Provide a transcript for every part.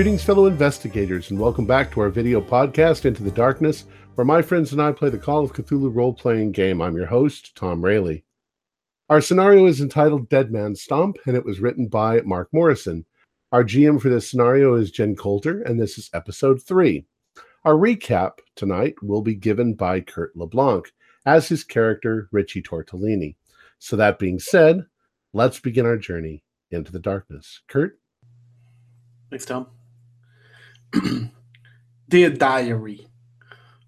Greetings, fellow investigators, and welcome back to our video podcast, Into the Darkness, where my friends and I play the Call of Cthulhu role playing game. I'm your host, Tom Rayleigh. Our scenario is entitled Dead Man Stomp, and it was written by Mark Morrison. Our GM for this scenario is Jen Coulter, and this is episode three. Our recap tonight will be given by Kurt LeBlanc as his character, Richie Tortellini. So, that being said, let's begin our journey into the darkness. Kurt? Thanks, Tom. Dear Diary,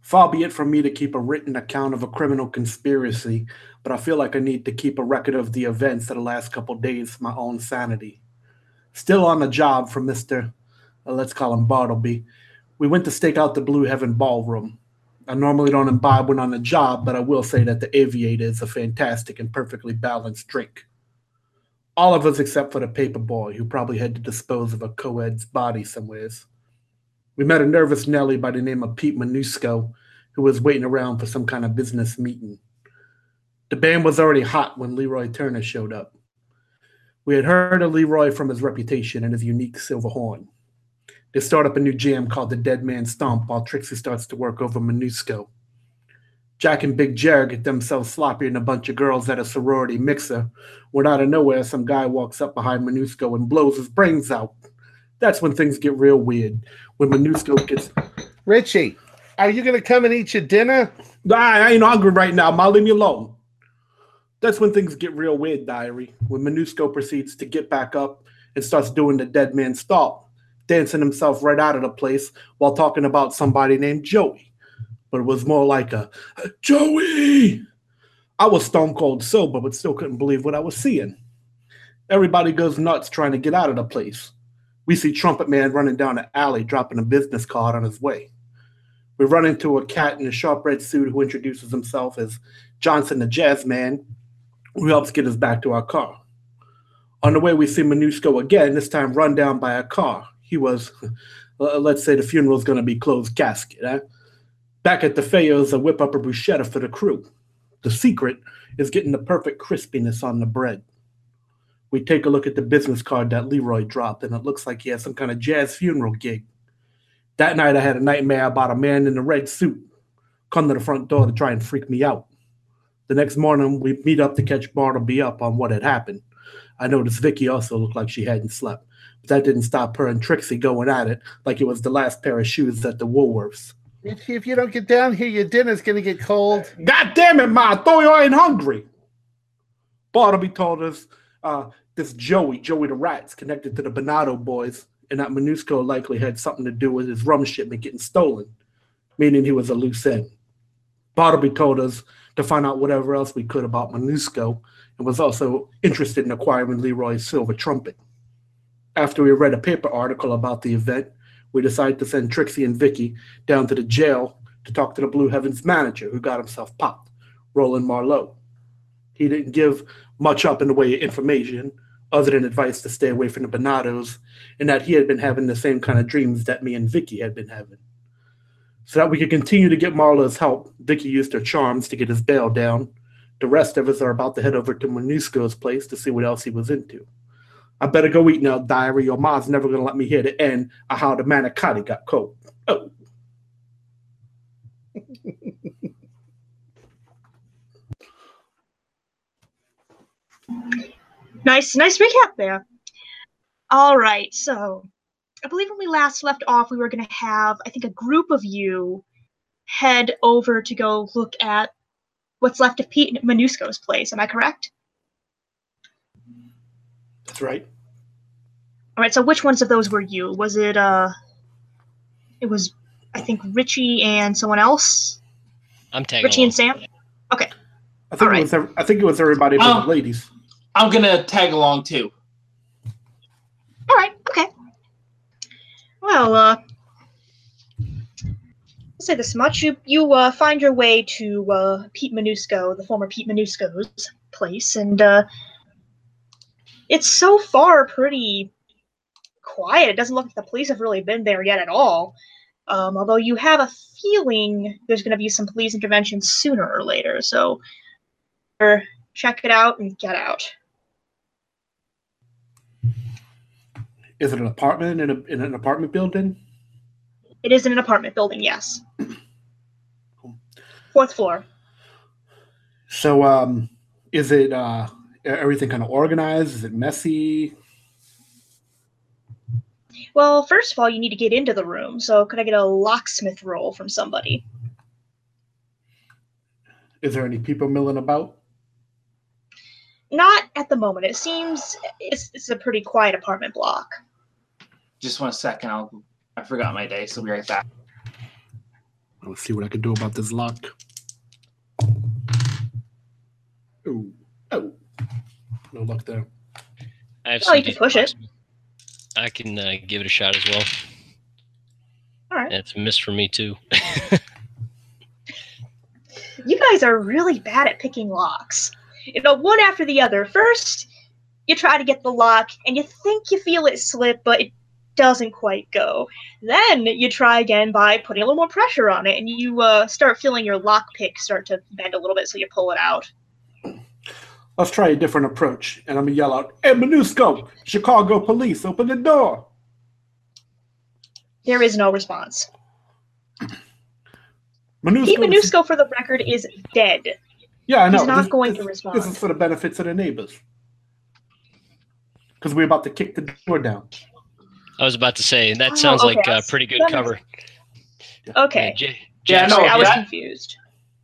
Far be it from me to keep a written account of a criminal conspiracy, but I feel like I need to keep a record of the events of the last couple days for my own sanity. Still on the job for Mr. Uh, let's call him Bartleby. We went to stake out the Blue Heaven Ballroom. I normally don't imbibe when on the job, but I will say that the Aviator is a fantastic and perfectly balanced drink. All of us except for the paper boy, who probably had to dispose of a co-ed's body somewheres. We met a nervous Nelly by the name of Pete Manusco, who was waiting around for some kind of business meeting. The band was already hot when Leroy Turner showed up. We had heard of Leroy from his reputation and his unique silver horn. They start up a new jam called the Dead Man Stomp while Trixie starts to work over Manusco. Jack and Big Jer get themselves sloppy and a bunch of girls at a sorority mixer when out of nowhere some guy walks up behind Manusco and blows his brains out. That's when things get real weird. When Manusco gets Richie, are you going to come and eat your dinner? Nah, I ain't hungry right now. Ma, leave me alone. That's when things get real weird, diary. When Manusco proceeds to get back up and starts doing the dead man stomp, dancing himself right out of the place while talking about somebody named Joey. But it was more like a Joey. I was stone cold sober, but still couldn't believe what I was seeing. Everybody goes nuts trying to get out of the place. We see Trumpet Man running down an alley, dropping a business card on his way. We run into a cat in a sharp red suit who introduces himself as Johnson the Jazz Man, who helps get us back to our car. On the way, we see Manusco again, this time run down by a car. He was, let's say the funeral's going to be closed casket. Eh? Back at the Fayos, I whip up a bruschetta for the crew. The secret is getting the perfect crispiness on the bread we take a look at the business card that Leroy dropped, and it looks like he has some kind of jazz funeral gig. That night, I had a nightmare about a man in a red suit come to the front door to try and freak me out. The next morning, we meet up to catch Bartleby up on what had happened. I noticed Vicky also looked like she hadn't slept, but that didn't stop her and Trixie going at it like it was the last pair of shoes at the Woolworths. If you don't get down here, your dinner's going to get cold. God damn it, Ma! I thought you ain't hungry. Bartleby told us uh, this Joey, Joey the Rats, connected to the Bonato boys, and that Manusco likely had something to do with his rum shipment getting stolen, meaning he was a loose end. Bartleby told us to find out whatever else we could about Manusco and was also interested in acquiring Leroy's silver trumpet. After we read a paper article about the event, we decided to send Trixie and Vicky down to the jail to talk to the Blue Heavens manager who got himself popped, Roland Marlowe. He didn't give much up in the way of information, other than advice to stay away from the Bonatos, and that he had been having the same kind of dreams that me and Vicky had been having. So that we could continue to get Marlowe's help, Vicky used her charms to get his bail down. The rest of us are about to head over to Manusco's place to see what else he was into. I better go eat now, diary. Your mom's never gonna let me hear the end of how the manicotti got cold. Oh. Nice, nice recap there. All right, so I believe when we last left off, we were going to have, I think, a group of you head over to go look at what's left of Pete Manusco's place. Am I correct? That's right. All right. So which ones of those were you? Was it uh? It was, I think, Richie and someone else. I'm tagging. Richie along. and Sam. Okay. I think All it was. I think it was everybody but Um, the ladies. I'm gonna tag along too. All right. Okay. Well, uh, I'll say this much: you you uh, find your way to uh, Pete Manusco, the former Pete Manusco's place, and uh, it's so far pretty quiet. It doesn't look like the police have really been there yet at all. Um, although you have a feeling there's going to be some police intervention sooner or later, so check it out and get out. Is it an apartment in, a, in an apartment building? It is in an apartment building, yes. Fourth floor. So, um, is it uh, everything kind of organized? Is it messy? Well, first of all, you need to get into the room. So, could I get a locksmith roll from somebody? Is there any people milling about? Not at the moment. It seems it's, it's a pretty quiet apartment block. Just one second. I'll. I forgot my day, so I'll be right back. Let's see what I can do about this lock. Oh, oh, no luck there. I have Oh, you can push it. I can uh, give it a shot as well. All right. And it's a miss for me too. You guys are really bad at picking locks. You know, one after the other. First, you try to get the lock, and you think you feel it slip, but it doesn't quite go. Then you try again by putting a little more pressure on it, and you uh, start feeling your lock pick start to bend a little bit, so you pull it out. Let's try a different approach. And I'm gonna yell out, "Hey, Minusco! Chicago police, open the door!" There is no response. Minusco. Pete Minusco, for the record, is dead. yeah, I know. he's not This- going this- to respond. This is for the benefits of the neighbors. Because we're about to kick the door down. I was about to say that Oh, sounds okay. like uh, pretty good cover. Okay. Yeah, J- Yeah, Jack's, no, I was that- confused.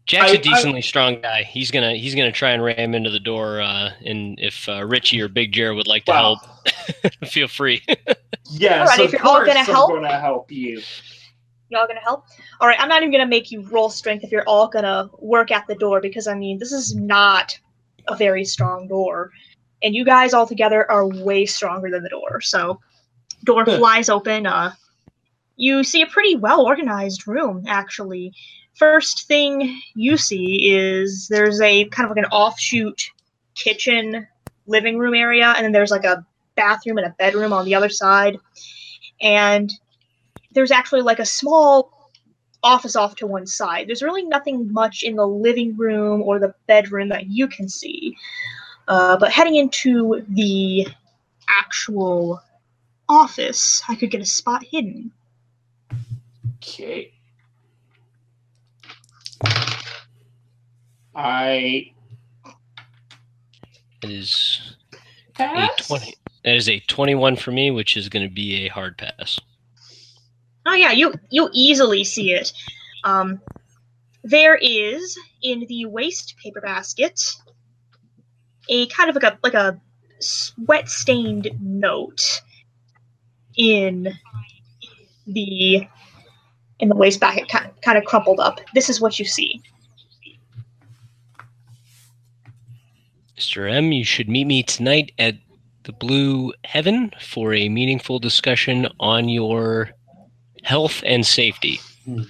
Jack's I- a decently strong guy. He's gonna he's gonna try and ram into the door. Uh, and if uh, Richie or Big Jared would like to Well, help, feel free. yes, Alright, if of you're all gonna help, I'm help- gonna help you. Y'all gonna help? All right, I'm not even gonna make you roll strength if you're all gonna work at the door because I mean this is not a very strong door, and you guys all together are way stronger than the door. So, door flies open. Uh, you see a pretty well organized room actually. First thing you see is there's a kind of like an offshoot kitchen living room area, and then there's like a bathroom and a bedroom on the other side, and there's actually like a small office off to one side. There's really nothing much in the living room or the bedroom that you can see. Uh, but heading into the actual office, I could get a spot hidden. Okay. I It is a twenty. That is a twenty-one for me, which is going to be a hard pass. Oh yeah, you you easily see it. Um, there is in the waste paper basket a kind of like a like a sweat stained note in the in the waste basket, kind kind of crumpled up. This is what you see. Mr. M, you should meet me tonight at the Blue Heaven for a meaningful discussion on your health and safety. Hmm.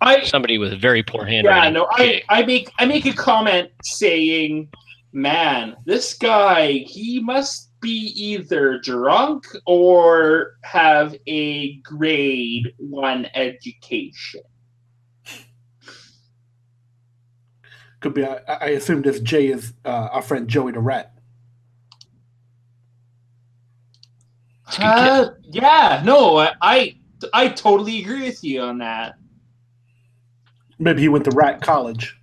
I Somebody with a very poor hand. yeah no I Okay. I make I make a comment saying, man, this guy he must be either drunk or have a grade one education. Could be. I, I assume this Jay is uh, our friend Joey the Rat. It's a good Uh, yeah, no, I, I I totally agree with you on that. Maybe he went to Rat College.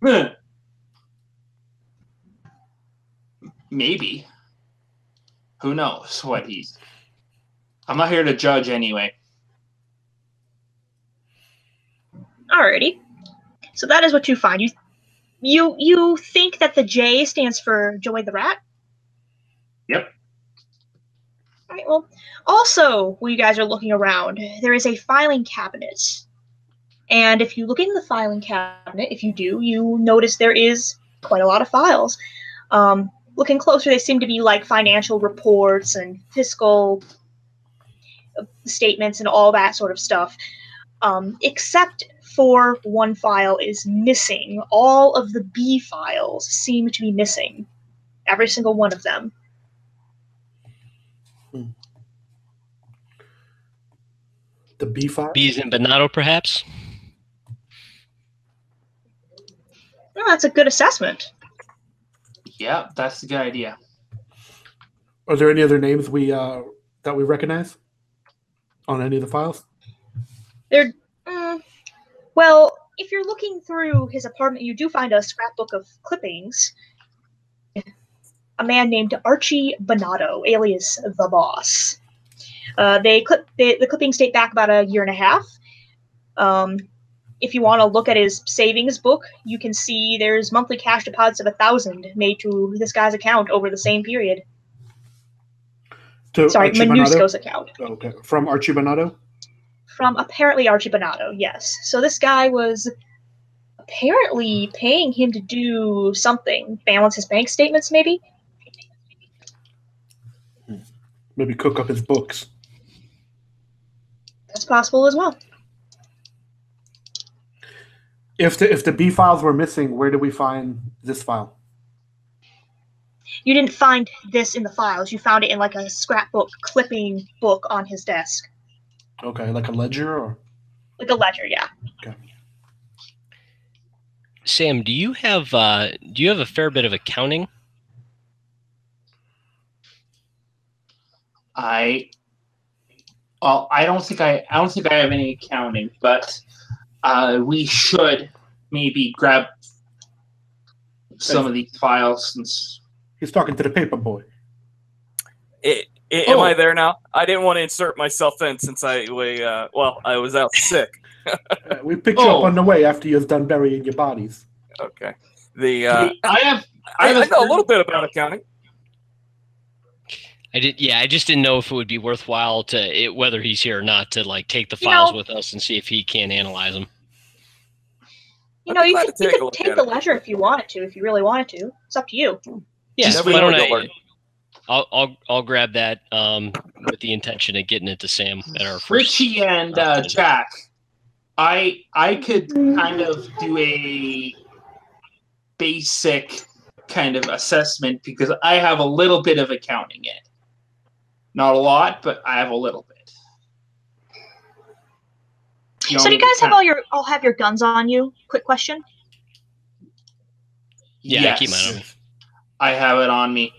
Maybe. Who knows what he's. I'm not here to judge anyway. Alrighty. So that is what you find. You you you think that the J stands for Joey the Rat? Yep. Alright, well also while you guys are looking around, there is a filing cabinet. And if you look in the filing cabinet, if you do, you notice there is quite a lot of files. Um, looking closer, they seem to be like financial reports and fiscal statements and all that sort of stuff. Um, except for one file is missing. All of the B files seem to be missing. Every single one of them. The B file. Bees in Bonato, perhaps? Oh, that's a good assessment. Yeah, that's a good idea. Are there any other names we uh, that we recognize on any of the files? There, mm, well, if you're looking through his apartment, you do find a scrapbook of clippings. A man named Archie Bonato, alias the Boss. Uh, they clip they, the clippings date back about a year and a half. Um, if you want to look at his savings book, you can see there's monthly cash deposits of a thousand made to this guy's account over the same period. To Sorry, Manusco's account. Okay, from Archie Bonato. from apparently Archie Bonato, yes. So this guy was apparently paying him to do something, balance his bank statements, maybe. Hmm. Maybe cook up his books. That's possible as well. If the if the B files were missing, where do we find this file? You didn't find this in the files. You found it in like a scrapbook clipping book on his desk, Okay, like a ledger or like a ledger. Yeah. Okay. Sam, do you have uh, do you have a fair bit of accounting? I well, I don't think I I don't think I have any accounting, but uh, we should maybe grab some of these files since he's talking to the paper boy. I- I- Oh. Am I there now? I didn't want to insert myself in since I, we, uh, well, I was out sick. Uh, we picked you up Oh. on the way after you've done burying your bodies. Okay. The uh, I have I I, have I a know a little bit about accounting. I did. Yeah, I just didn't know if it would be worthwhile to it, whether he's here or not to like take the You files know- with us and see if he can analyze them. You know, you could, to you take could take the it. ledger if you wanted to, if you really wanted to. It's up to you. Yeah, Never why don't what I? you'll learn. I'll I'll I'll grab that um, with the intention of getting it to Sam at our first. Richie and uh, Jack. I I could kind of do a basic kind of assessment because I have a little bit of accounting in. Not a lot, but I have a little bit. You So do you guys have all your all have your guns on you? Quick question. Yeah, I keep mine on me. I have it on me.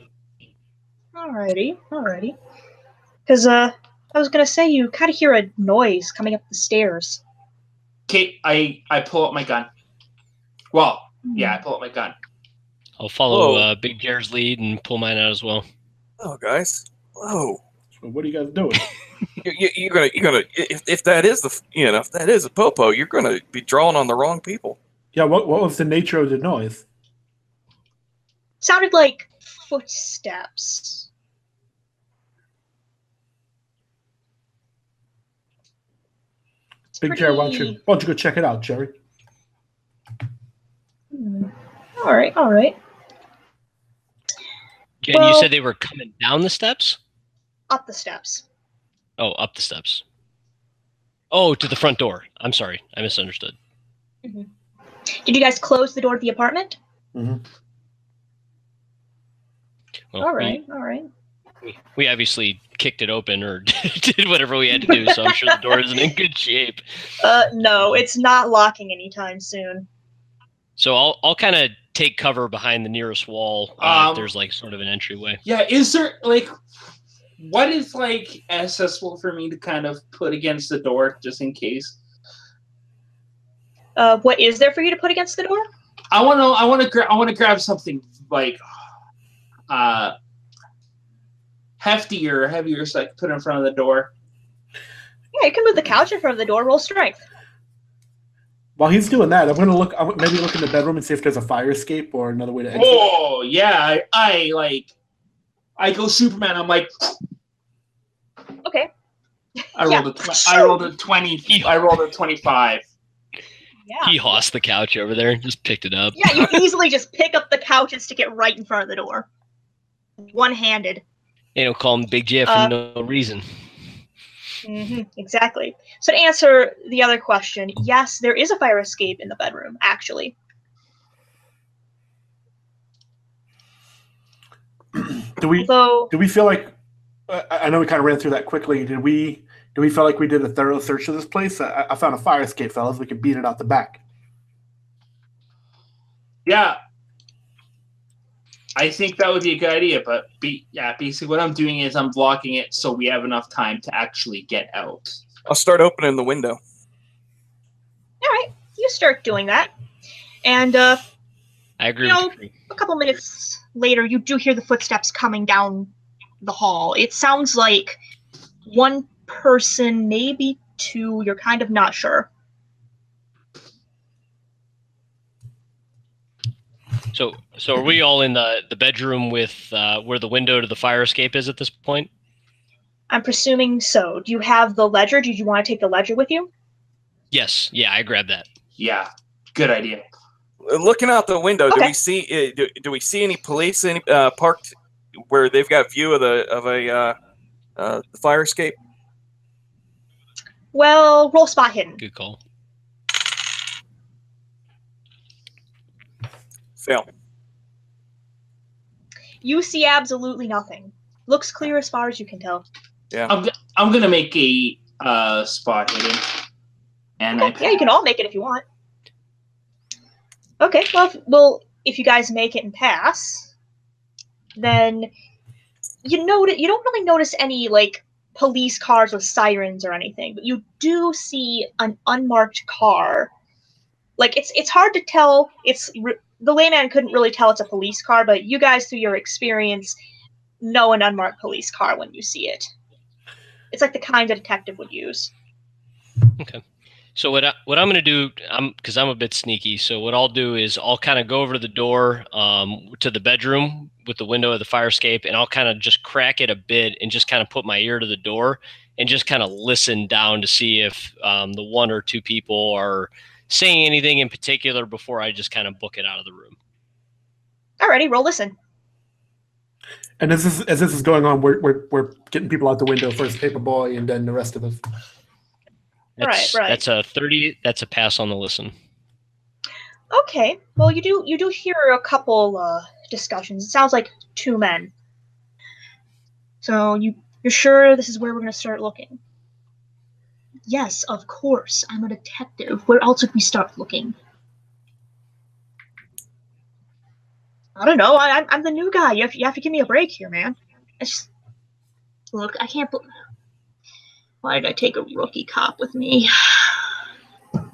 Alrighty, alrighty. Because uh, I was gonna say you kind of hear a noise coming up the stairs. Okay, I I pull out my gun. Well, yeah, I pull out my gun. I'll follow uh, Big Jared's lead and pull mine out as well. Oh, guys. Whoa. So what are you guys doing? You, you, you're gonna, you're gonna. If, if that is the, you know, if that is a popo, you're gonna be drawing on the wrong people. yeah, what what was the nature of the noise? Sounded like footsteps. It's Big Jerry, why don't you why don't you go check it out, Jerry? Hmm. All right, all right. Jen, you Well- said they were coming down the steps. Up the steps. Oh, up the steps. Oh, to the front door. I'm sorry, I misunderstood. Did you guys close the door to the apartment? Well, all right, all right. We, we obviously kicked it open or did whatever we had to do, so I'm sure the door isn't in good shape. Uh, no, it's not locking anytime soon. So I'll I'll kind of take cover behind the nearest wall uh, Um, if there's like sort of an entryway. Yeah, is there like what is like accessible for me to kind of put against the door just in case? Uh, what is there for you to put against the door? I want to I want to gra- I want to grab something like uh heftier, heavier so I can put in front of the door. Yeah, you can move the couch in front of the door. Roll strength. While he's doing that, I'm gonna look. I'm maybe look in the bedroom and see if there's a fire escape or another way to exit. Oh yeah, I, I like I go Superman. I'm like Okay. I Yeah. rolled a tw- I rolled a twenty. I rolled a twenty five. Yeah. He hossed the couch over there, and just picked it up. Yeah, you easily just pick up the couch and stick it right in front of the door. One handed. They don't call him Big J for Uh, no reason. hmm exactly. So to answer the other question, yes, there is a fire escape in the bedroom, actually. Do we Although, do we feel like? I I know we kind of ran through that quickly. Did we? Do we feel like we did a thorough search of this place? I, I found a fire escape, fellas. We could beat it out the back. Yeah. I think that would be a good idea, but be, yeah, basically what I'm doing is I'm blocking it so we have enough time to actually get out. I'll start opening the window. All right, you start doing that, and uh, I agree. You know- with you. a couple minutes later, you do hear the footsteps coming down the hall. It sounds like one person, maybe two. You're kind of not sure. So, so are we all in the the bedroom with uh, where the window to the fire escape is at this point? I'm presuming so. Do you have the ledger? Did you want to take the ledger with you? Yes. Yeah, I grabbed that. Yeah, good idea. Looking out the window, do we see uh, do, do we see any police any, uh, parked where they've got view of the of a uh, uh, fire escape? Well, roll spot hidden. Good call. Fail. You see absolutely nothing. Looks clear as far as you can tell. Yeah. I'm, go- I'm gonna make a uh, spot hidden, and I Okay, yeah, you can all make it if you want. Okay, well, if, well, if you guys make it and pass, then you notice you don't really notice any like police cars with sirens or anything, but you do see an unmarked car. Like it's it's hard to tell. It's the layman couldn't really tell it's a police car, but you guys, through your experience, know an unmarked police car when you see it. It's like the kind a detective would use. So what I, what I'm going to do, I'm because I'm a bit sneaky. So what I'll do is I'll kind of go over to the door um, to the bedroom with the window of the fire escape, and I'll kind of just crack it a bit and just kind of put my ear to the door and just kind of listen down to see if um, the one or two people are saying anything in particular before I just kind of book it out of the room. Alrighty, roll listen. And as this, as this is going on, we're, we're, we're getting people out the window first, paper boy, and then the rest of us. That's, right. That's a thirty. That's a pass on the listen. Okay. Well, you do you do hear a couple uh, discussions. It sounds like two men. So you you're sure this is where we're going to start looking? Yes, of course. I'm a detective. Where else would we start looking? I don't know. I, I'm I'm the new guy. You have, you have to give me a break here, man. I just look. I can't. Why did I take a rookie cop with me?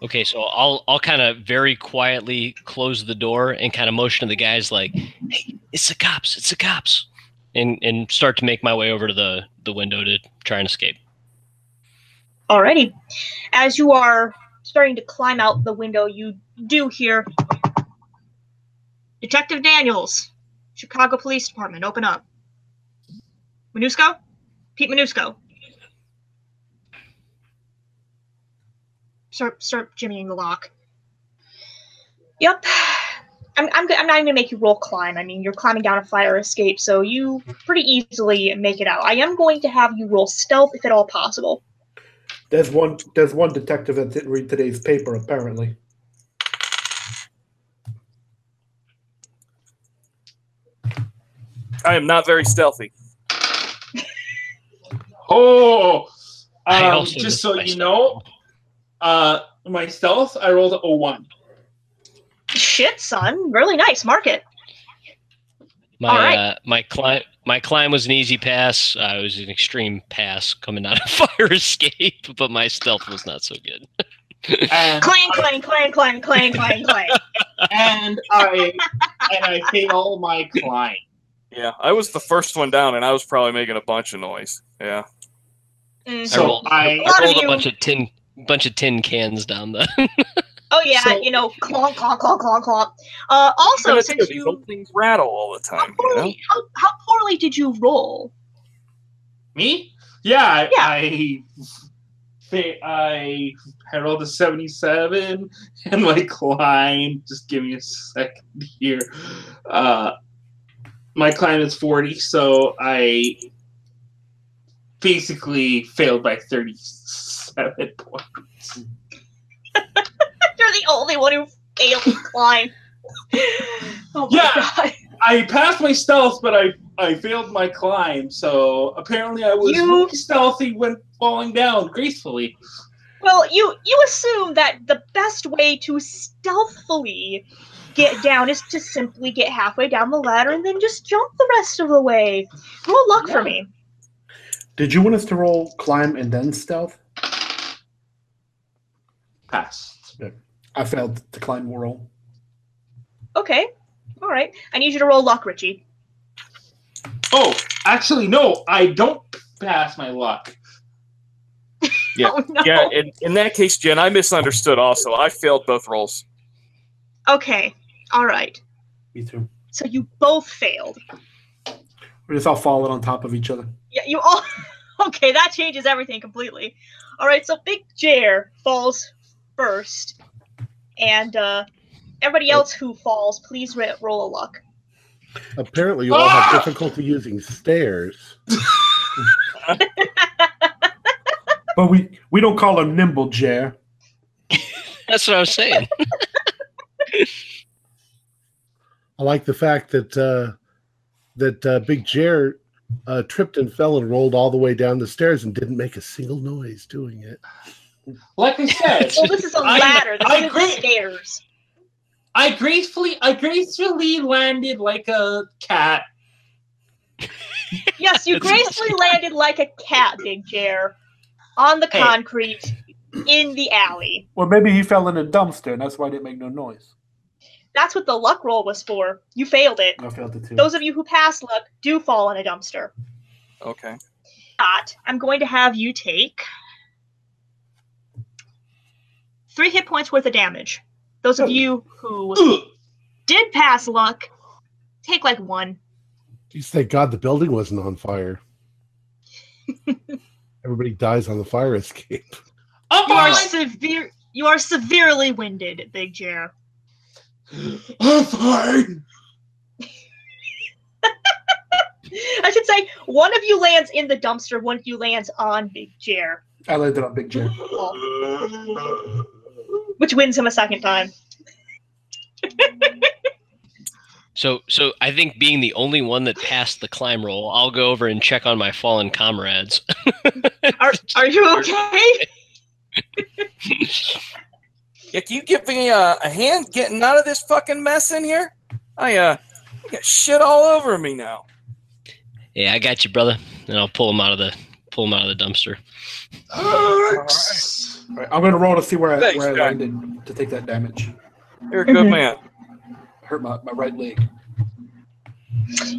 Okay, so I'll I'll kind of very quietly close the door and kind of motion to the guys like, "Hey, it's the cops! It's the cops!" and and start to make my way over to the the window to try and escape. Alrighty. As you are starting to climb out the window, you do hear Detective Daniels, Chicago Police Department, open up. Minusco? Pete Minusco. Start, start jimmying the lock. Yep. I'm, I'm, I'm not even gonna make you roll climb. I mean, you're climbing down a fire escape, so you pretty easily make it out. I am going to have you roll stealth if at all possible. There's one. There's one detective that didn't read today's paper, apparently. I am not very stealthy. Oh, I um, also just so you know, roll. Uh, my stealth I rolled a 01. Shit, son. Really nice. Mark it. my all right. uh, my climb my climb was an easy pass. Uh, it was an extreme pass coming out of fire escape, but my stealth was not so good. And Clang, I, clang, clang, clang, clang, clang, clang. and I and I fail my climb. Yeah, I was the first one down, and I was probably making a bunch of noise. Yeah. Mhm. I So rolled, I- I A lot of rolled a you- bunch of tin bunch of tin cans down the. Oh yeah, So- you know, clonk, clonk, clonk, clonk, clonk. Uh, also, since do, these you old things rattle all the how time. You know? how, how poorly did you roll? Me? Yeah, I, Yeah. I fa- I I rolled a 77 and my climb. Just give me a second here. Uh, my climb is 40, so I basically failed by 37 points. You're the only one who failed to climb. oh my Yeah. god. I passed my stealth, but I I failed my climb. So apparently, I was You- stealthy when falling down gracefully. Well, you you assume that the best way to stealthfully get down is to simply get halfway down the ladder and then just jump the rest of the way. Roll luck for me. Did you want us to roll climb and then stealth? Passed. I failed to climb roll. Okay. All right. I need you to roll luck, Richie. Oh, actually, no, I don't pass my luck. Yeah. Oh, no. Yeah, in, in that case, Jen, I misunderstood also. I failed both rolls. Okay. All right. Me too. So you both failed. We're just all falling on top of each other. Yeah, you all. Okay, that changes everything completely. All right, so Big Jer falls first, and uh, everybody else who falls, please ra- roll a luck. Apparently, you all Ah! have difficulty using stairs. But we we don't call him nimble, Jer. That's what I was saying. I like the fact that uh, that uh, Big Jer uh, tripped and fell and rolled all the way down the stairs and didn't make a single noise doing it. Like I said, Well, this is a ladder. This I isn't stairs. I gracefully, I gracefully landed like a cat. Yes, you gracefully landed like a cat, Big Jer, on the Hey. concrete in the alley. Well, maybe he fell in a dumpster, and that's why it didn't make no noise. That's what the luck roll was for. You failed it. I failed it too. Those of you who pass luck do fall in a dumpster. Okay. Not. I'm going to have you take three hit points worth of damage. Those of oh. you who did pass luck, take like one. Geez, thank God the building wasn't on fire. Everybody dies on the fire escape. I'm You are fine. severe. You are severely winded, Big Jer. I'm fine. I should say one of you lands in the dumpster, one of you lands on Big Jer, I landed on Big Jer. Which wins him a second time. So, so I think being the only one that passed the climb roll, I'll go over and check on my fallen comrades. Are Are you okay? Yeah, can you give me uh, a hand getting out of this fucking mess in here? I uh, I got shit all over me now. yeah, I got you, brother. And I'll pull him out of the pull him out of the dumpster. Hurts. All right, I'm gonna roll to see where I, Thanks, where I Jack. landed to take that damage. You're a good Mhm. man. Hurt my, my right leg.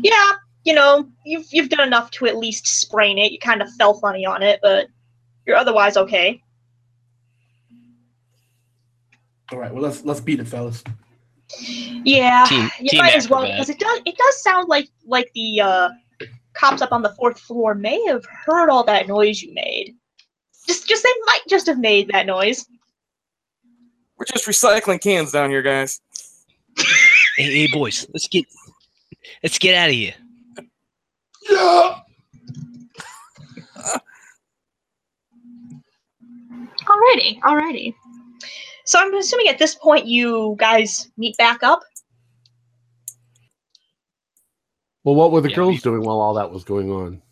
Yeah, you know, you've you've done enough to at least sprain it. You kind of fell funny on it, but you're otherwise okay. All right, well let's let's beat it, fellas. Yeah, Team- you team might as well acrobat. because it does it does sound like like the uh, cops up on the fourth floor may have heard all that noise you made. Just just they might just have made that noise. We're just recycling cans down here, guys. Hey, hey, boys, let's get let's get out of here. Yeah. Alrighty, alrighty. So I'm assuming at this point you guys meet back up. Well, what were the Yeah, girls we- doing while all that was going on?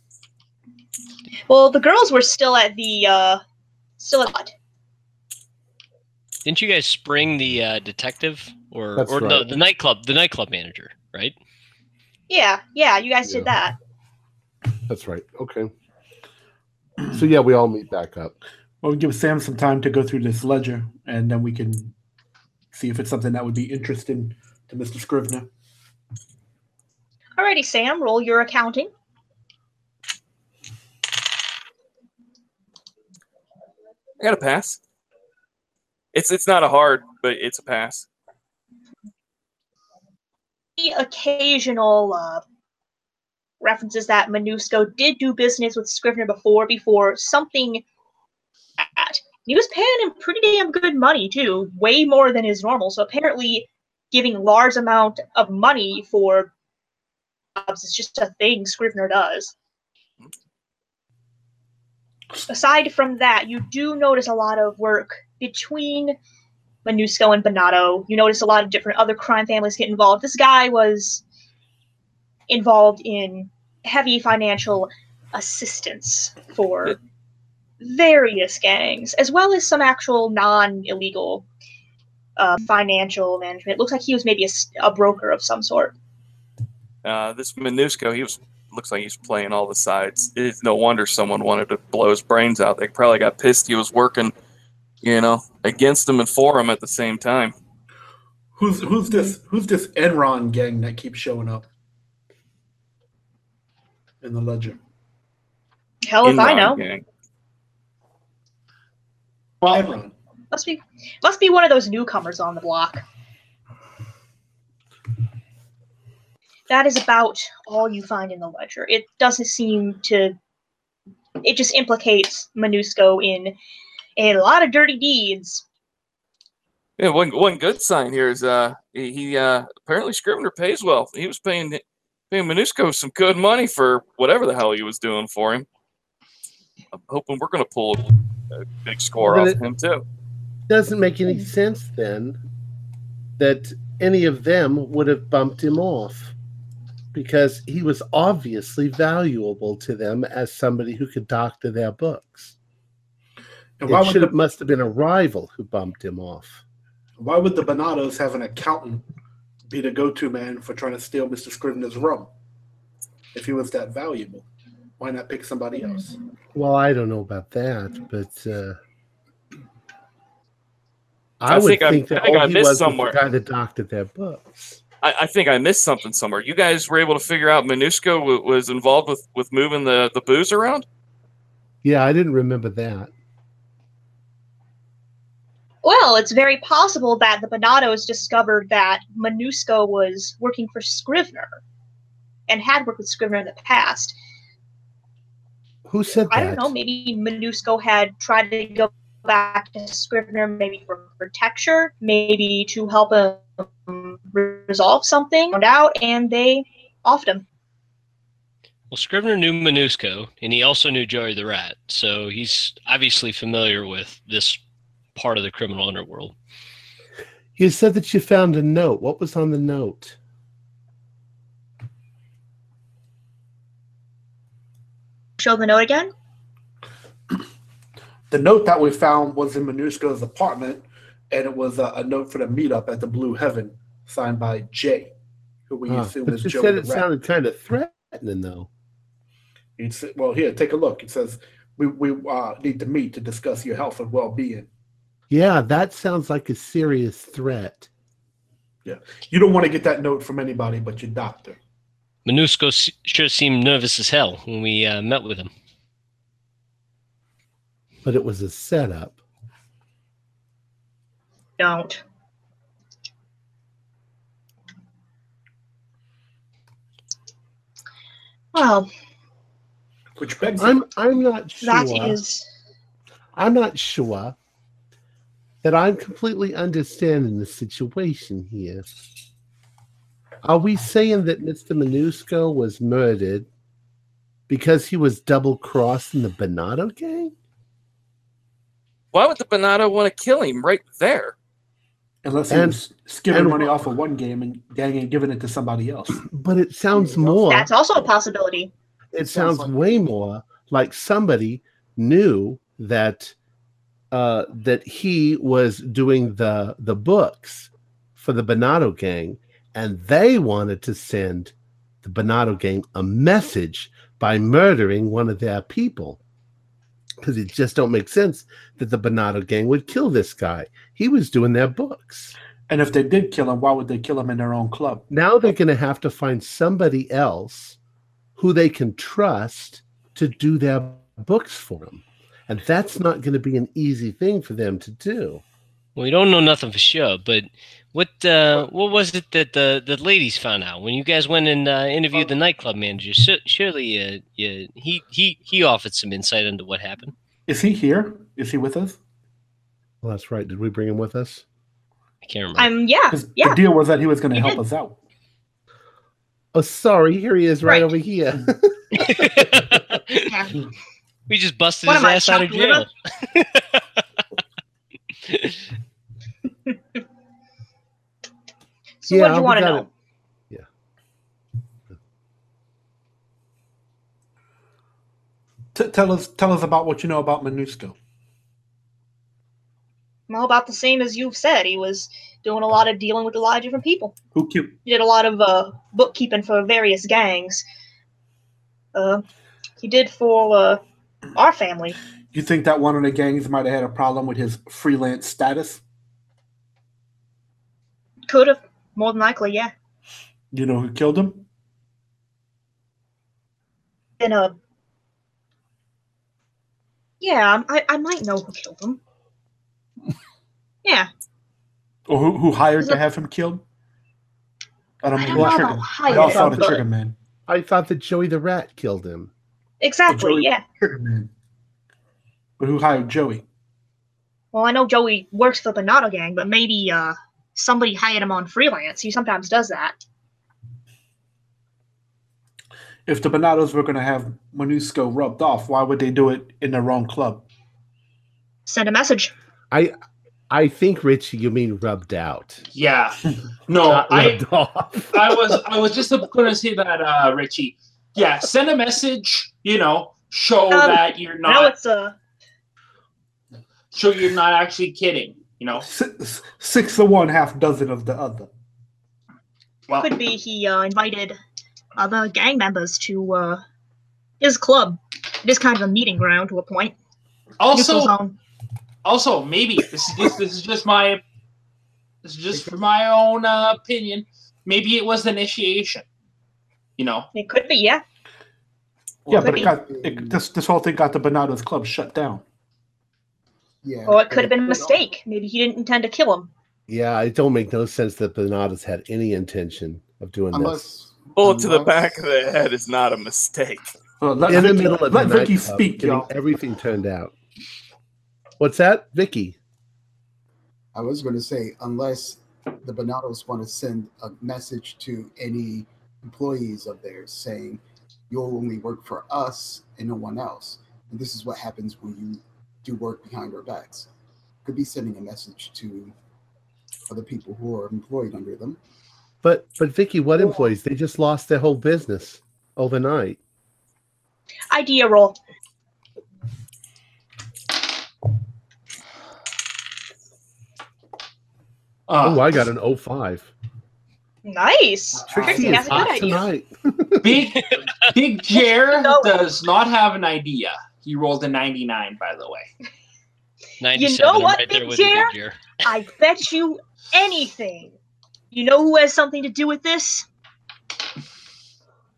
Well, the girls were still at the uh, still at Didn't you guys spring the uh, detective or That's or no the nightclub the nightclub manager, right? yeah yeah you guys Yeah. did that. That's right. Okay. So yeah, we all meet back up. Well, we give Sam some time to go through this ledger, and then we can see if it's something that would be interesting to Mr. Scrivener. Alrighty, Sam, roll your accounting. I got a pass. It's it's not a hard, but it's a pass. The occasional uh, references that Manusco did do business with Scrivener before, before something bad. He was paying him pretty damn good money too, way more than his normal. So apparently, giving large amount of money for jobs is just a thing Scrivener does. Aside from that, you do notice a lot of work between Manusco and Bonato. You notice a lot of different other crime families get involved. This guy was involved in heavy financial assistance for various gangs, as well as some actual non illegal uh, financial management. It looks like he was maybe a broker of some sort. Uh, this Minusco, he was looks like he's playing all the sides. It's no wonder someone wanted to blow his brains out. They probably got pissed he was working, you know, against him and for him at the same time. Who's who's this who's this Enron gang that keeps showing up in the legend? Hell if I know. gang. Well, Enron. Must be must be one of those newcomers on the block. That is about all you find in the ledger. It doesn't seem to. It just implicates Manusco in a lot of dirty deeds. Yeah, one one good sign here is uh he, he uh apparently Scrivener pays well. He was paying paying Minusco some good money for whatever the hell he was doing for him. I'm hoping we're gonna pull a big score We're off gonna- him too. Doesn't make any sense then that any of them would have bumped him off because he was obviously valuable to them as somebody who could doctor their books. And why It would, should have the, must have been a rival who bumped him off. why would the Bonatos have an accountant be the go-to man for trying to steal Mr. Scrivener's rum? If he was that valuable, why not pick somebody else? Well, I don't know about that, but uh, I, I would think think that I think all I he missed was was somewhere. the guy that doctored their books. I, I think I missed something somewhere. You guys were able to figure out Minusco w- was involved with with moving the the booze around. Yeah, I didn't remember that. Well, it's very possible that the Bonatos discovered that Manusco was working for Scrivener and had worked with Scrivener in the past. Who said that? I don't know, maybe Manusco had tried to go back to Scrivener maybe for protection, maybe to help him resolve something, found out, and they offed him. Well, Scrivener knew Minusco, and he also knew Joey the Rat, so he's obviously familiar with this part of the criminal underworld. You said that you found a note. What was on the note? Show the note again. The note that we found was in Manusco's apartment, and it was a, a note for the meetup at the Blue Heaven, signed by Jay, who we Huh. assume But is you Joey said the it Rat. sounded kind of threatening, though. He'd say, well, here, take a look. It says we we uh, need to meet to discuss your health and well-being. Yeah, that sounds like a serious threat. Yeah. You don't want to get that note from anybody but your doctor. Minusco s- sure seemed nervous as hell when we uh, met with him. But it was a setup. Don't. Well, Which begs I'm I'm not sure. that is. I'm not sure that I'm completely understanding the situation here. Are we saying that Mr. Minusco was murdered because he was double crossing the Bonato gang? Why would the Bonato want to kill him right there? Unless he And- was skimming and- money off of one game and gang and giving it to somebody else. But it sounds more That's also a possibility. it sounds sounds like- way more like somebody knew that uh, that he was doing the the books for the Bonato gang, and they wanted to send the Bonato gang a message by murdering one of their people. Because it just don't make sense that the Bonato gang would kill this guy. He was doing their books. And if they did kill him, why would they kill him in their own club? Now they're going to have to find somebody else who they can trust to do their books for them. And that's not going to be an easy thing for them to do. Well, we don't know nothing for sure, but what uh, what was it that the, the ladies found out when you guys went and uh, interviewed the nightclub manager? Surely, uh, yeah, he he he offered some insight into what happened. Is he here? Is he with us? Well, that's right. Did we bring him with us? I can't remember. I'm yeah. the deal was that he was going to help did. us out. Oh, sorry. Here he is right, Right. over here. yeah. we just busted What his am I, ass out of jail. So what do you want to know? it. T- tell us, tell us about what you know about Manusco. well, about the same as you've said. He was doing a lot of dealing with a lot of different people. Who killed? He did a lot of uh, bookkeeping for various gangs. Uh, he did for uh, our family. You think that one of the gangs might have had a problem with his freelance status? Could have, more than likely, yeah. You know who killed him? And uh, yeah, I, I might know who killed him. Yeah, Or who, who hired to it- have him killed? I don't I don't know trigger. about I all saw hired. the trigger man. I thought that Joey the Rat killed him. exactly. Joey- Yeah. Trigger man. But who hired Joey? Well, I know Joey works for the Bernardo gang, but maybe uh somebody hired him on freelance. He sometimes does that. If the Bonatos were going to have Minusco rubbed off, why would they do it in their own club? Send a message. I I think Richie, you mean rubbed out. Yeah. No, I rubbed off. I was I was just going to say that, uh, Richie. Yeah, send a message. You know, show Um, that you're not now not it's uh show you're not actually kidding. You know, Six, six of one, half dozen of the other. well, could be he uh, invited other gang members to uh his club. It is kind of a meeting ground to a point. Also also maybe this is just this is just my this is just for my own uh, opinion. Maybe it was initiation. You know, It could be, yeah. Yeah, but it got it, this this whole thing got the Bonatos club shut down. Yeah. Or it could have been a mistake. Maybe he didn't intend to kill him. Yeah, it don't make no sense that Bonatos had any intention of doing this. Unless Bullet to the back of the head is not a mistake. Uh, let In the Vicky, middle of let the Vicky speak, y'all. everything turned out. What's that, Vicky? I was going to say, unless the Bonatos want to send a message to any employees of theirs saying, you'll only work for us and no one else. And this is what happens when you do work behind our backs. Could be sending a message to other people who are employed under them. But but Vicky, what employees? They just lost their whole business overnight. Idea roll. uh, oh, I got an 05. Nice. Trixie Trixie is has a hot good idea. tonight. Big Big Jer does not have an idea. He rolled a 99, by the way. 97. I'm what, right there Big with you, Jer? I bet you anything. You know who has something to do with this?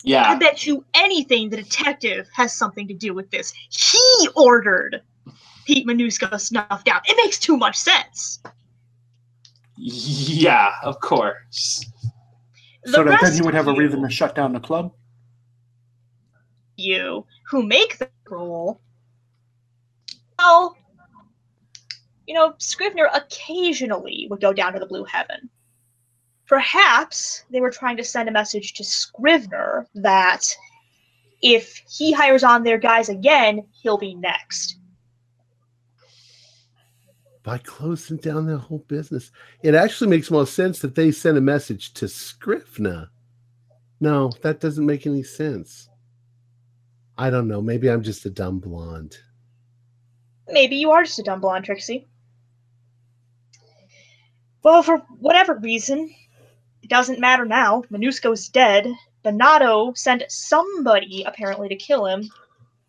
Yeah. I bet you anything the detective has something to do with this. He ordered Pete Minusco snuffed out. It makes too much sense. Yeah, of course. The So that then rest he would have a reason to shut down the club. you who make the roll. Well, you know, Scrivener occasionally would go down to the Blue Heaven. Perhaps they were trying to send a message to Scrivener that if he hires on their guys again, he'll be next. By closing down their whole business. It actually makes more sense that they sent a message to Scrivener. No, that doesn't make any sense. I don't know. Maybe I'm just a dumb blonde. Maybe you are just a dumb blonde, Trixie. Well, for whatever reason, it doesn't matter now. Minusco's dead. Bonato sent somebody apparently to kill him,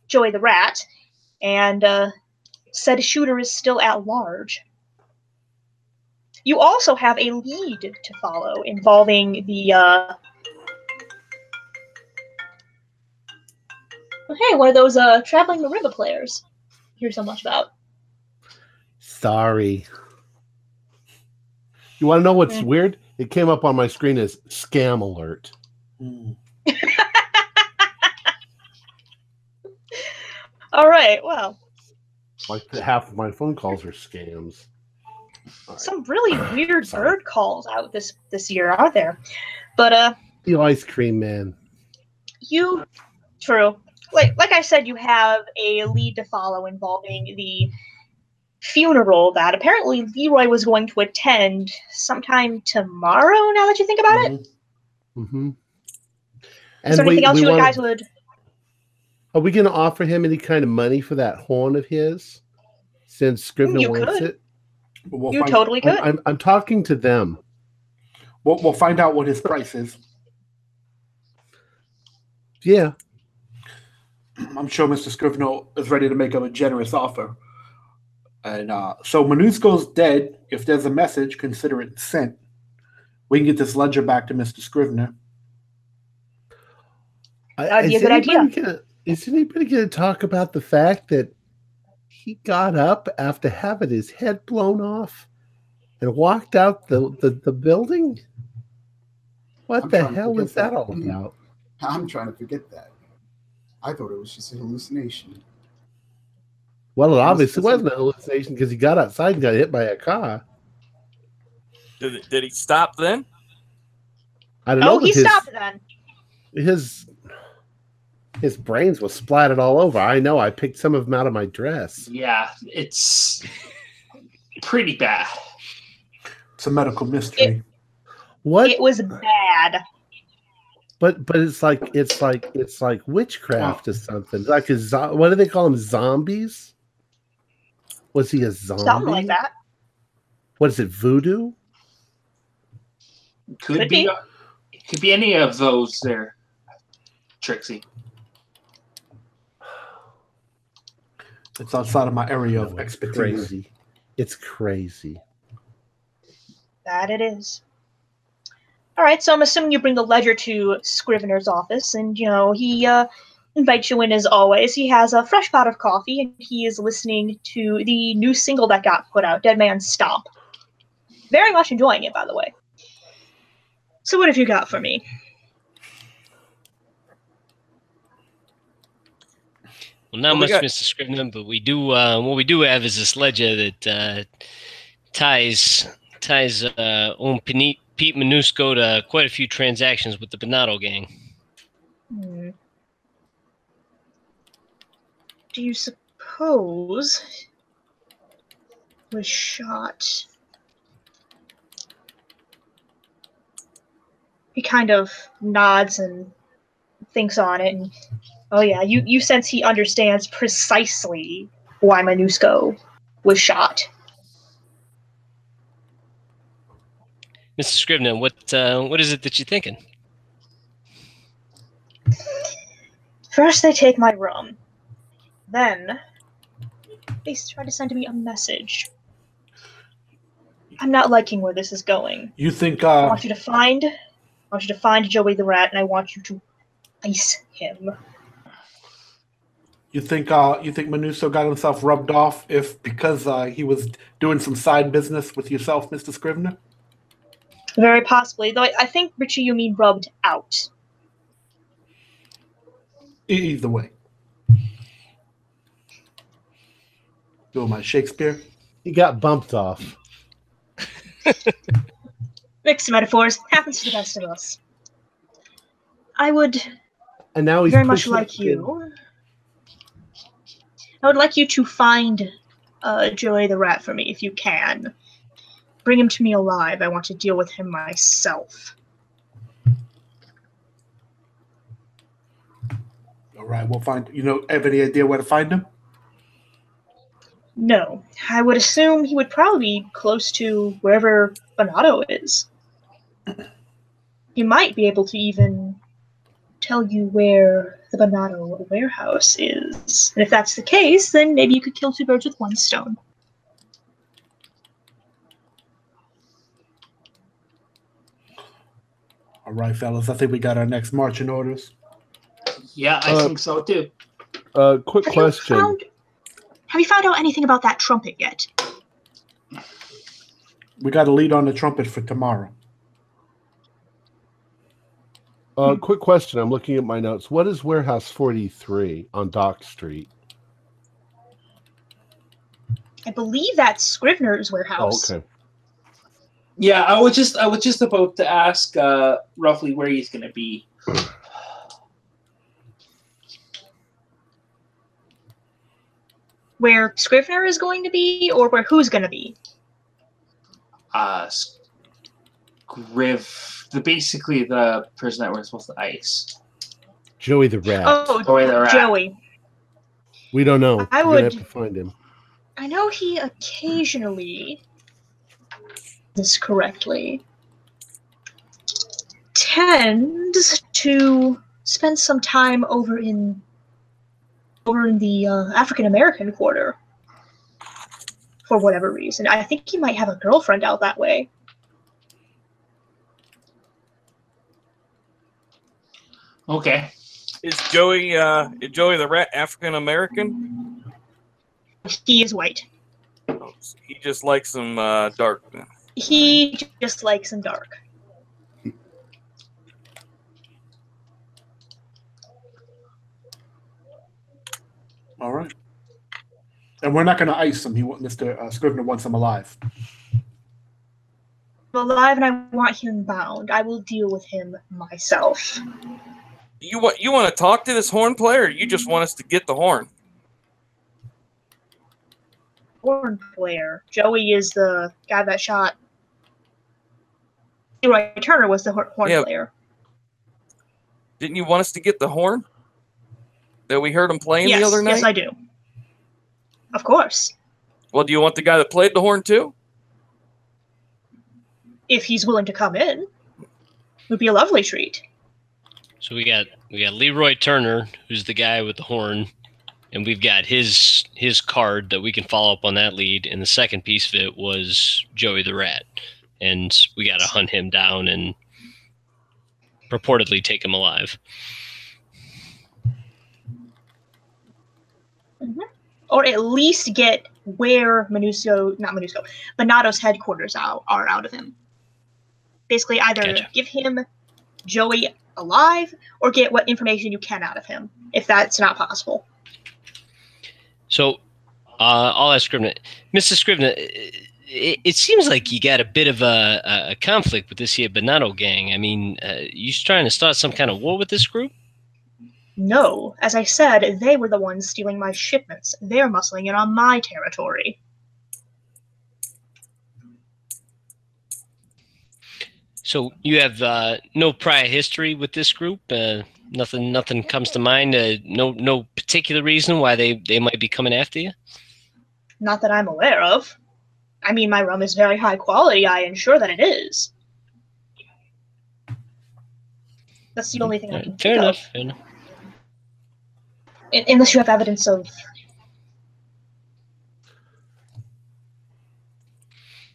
Joey the Rat, and uh, said shooter is still at large. You also have a lead to follow involving the. Uh... Hey, one of those uh, traveling Mariba players. Hear so much about. Sorry. You want to know what's Mm. weird? It came up on my screen as scam alert. All right, well, Like half of my phone calls are scams. Right. some really weird Sorry. bird calls out this this year, are there? But uh, The ice cream man. you, true. Like like I said, you have a lead to follow involving the funeral that apparently Leroy was going to attend sometime tomorrow. Now that you think about it, Mm-hmm. is there anything else you guys would? Are we going to offer him any kind of money for that horn of his? Since Scrivener you wants could. it. We'll You find, totally I'm, could. I'm, I'm talking to them. we'll, we'll find out what his price is. Yeah. I'm sure Mr. Scrivener is ready to make him a generous offer. And uh, so Minusco's dead. If there's a message, consider it sent. We can get this ledger back to Mr. Scrivener. I- That'd be a is good idea. anybody Gonna, is anybody going to talk about the fact that he got up after having his head blown off and walked out the, the, the building? What I'm the hell forget is that that. all about? I'm trying to forget that. I thought it was just a hallucination. Well, it obviously just- wasn't a hallucination because he got outside and got hit by a car. Did, it- did he stop then? I don't know. Oh, he his, stopped then. His his brains were splattered all over. I know. I picked some of them out of my dress. Yeah, it's pretty bad. It's a medical mystery. What? It was bad. But but it's like it's like it's like witchcraft or something. Like a zo- what do they call them? Zombies? Was he a zombie? Something like that. What is it? Voodoo? Could, Could be, be. could be any of those there, Trixie. It's outside of my area of oh, expertise. crazy. It's crazy. That it is. All right, so I'm assuming you bring the ledger to Scrivener's office, and you know he uh, invites you in as always. He has a fresh pot of coffee, and he is listening to the new single that got put out, "Dead Man Stomp." Very much enjoying it, by the way. So, what have you got for me? Well, not Well, much, got- Mr. Scrivener, but we do. Uh, what we do have is this ledger that uh, ties ties uh, own Pete, Pete Minusco to quite a few transactions with the Bonato gang. Hmm. Do you suppose was shot? He kind of nods and thinks on it, and oh yeah, you you sense he understands precisely why Minusco was shot. Mr. Scrivener, what uh, what is it that you're thinking? First, they take my room. Then, they try to send me a message. I'm not liking where this is going. You think I uh, want you to find, I want you to find Joey the Rat, and I want you to ice him. you think uh, you think Manuso got himself rubbed off if because uh, he was doing some side business with yourself, Mr. Scrivener? Very possibly, though. I, I think Richie, you mean rubbed out. Either way. Doing my Shakespeare. He got bumped off. Mixed metaphors happens to the best of us. I would And now he's very much like it. you. I would like you to find uh, Joey the Rat for me if you can. Bring him to me alive. I want to deal with him myself. All right, we'll find. You know, have any idea where to find him? No, I would assume he would probably be close to wherever Bonato is. He might be able to even tell you where the Bonato warehouse is. And if that's the case, then maybe you could kill two birds with one stone. All right, fellas. I think we got our next marching orders. Yeah, I Uh, think so too. Uh, quick Have question. You found, have you found out anything about that trumpet yet? We got a lead on the trumpet for tomorrow. Uh, quick question. I'm looking at my notes. What is Warehouse 43 on Dock Street? I believe that's Scrivener's Oh, warehouse. okay. Yeah, I was just I was just about to ask uh, roughly where he's going to be. Where Scrivener is going to be, or where who's going to be? Uh, Griv, the basically the person that we're supposed to ice. Joey the Rat. Oh, Joey the Rat. Joey. we don't know. I We're would- have to find him. I know he occasionally this correctly, tends to spend some time over in over in the uh, African American quarter for whatever reason. I think he might have a girlfriend out that way. Okay. Is Joey uh is Joey the rat African American? He is white. Oh, so He just likes some uh dark. Then. He just likes him dark. All right. And we're not going to ice him. He, wa- Mr. Uh, Scrivener wants him alive. I'm alive and I want him bound. I will deal with him myself. You want you want to talk to this horn player? Or you just want us to get the horn? Horn player. Joey is the guy that shot. Leroy Turner was the hor- horn Yeah. player. Didn't you want us to get the horn that we heard him playing yes, the other night? yes, I do. Of course, well, do you want the guy that played the horn too? if he's willing to come in, would be a lovely treat. So we got we got Leroy Turner, who's the guy with the horn, and we've got his his card that we can follow up on that lead. And the second piece of it was Joey the Rat, and we got to hunt him down and purportedly take him alive. or at least get where Minusco, not Minusco, Bonato's headquarters out, are out of him. Basically, either Gotcha. give him Joey alive or get what information you can out of him, if that's not possible. So uh, I'll ask Scrivener. Mrs. Scrivener, it, it seems like you got a bit of a, a- conflict with this here Bonato gang. I mean, uh, you trying to start some kind of war with this group? No, as I said, they were the ones stealing my shipments. They're muscling in on my territory. So you have uh, no prior history with this group. Uh, nothing, nothing comes to mind. Uh, no, no particular reason why they they might be coming after you. Not that I'm aware of. I mean, my rum is very high quality. I ensure that it is. That's the only thing I can fair think enough. of. Fair enough. Un- Unless you have evidence of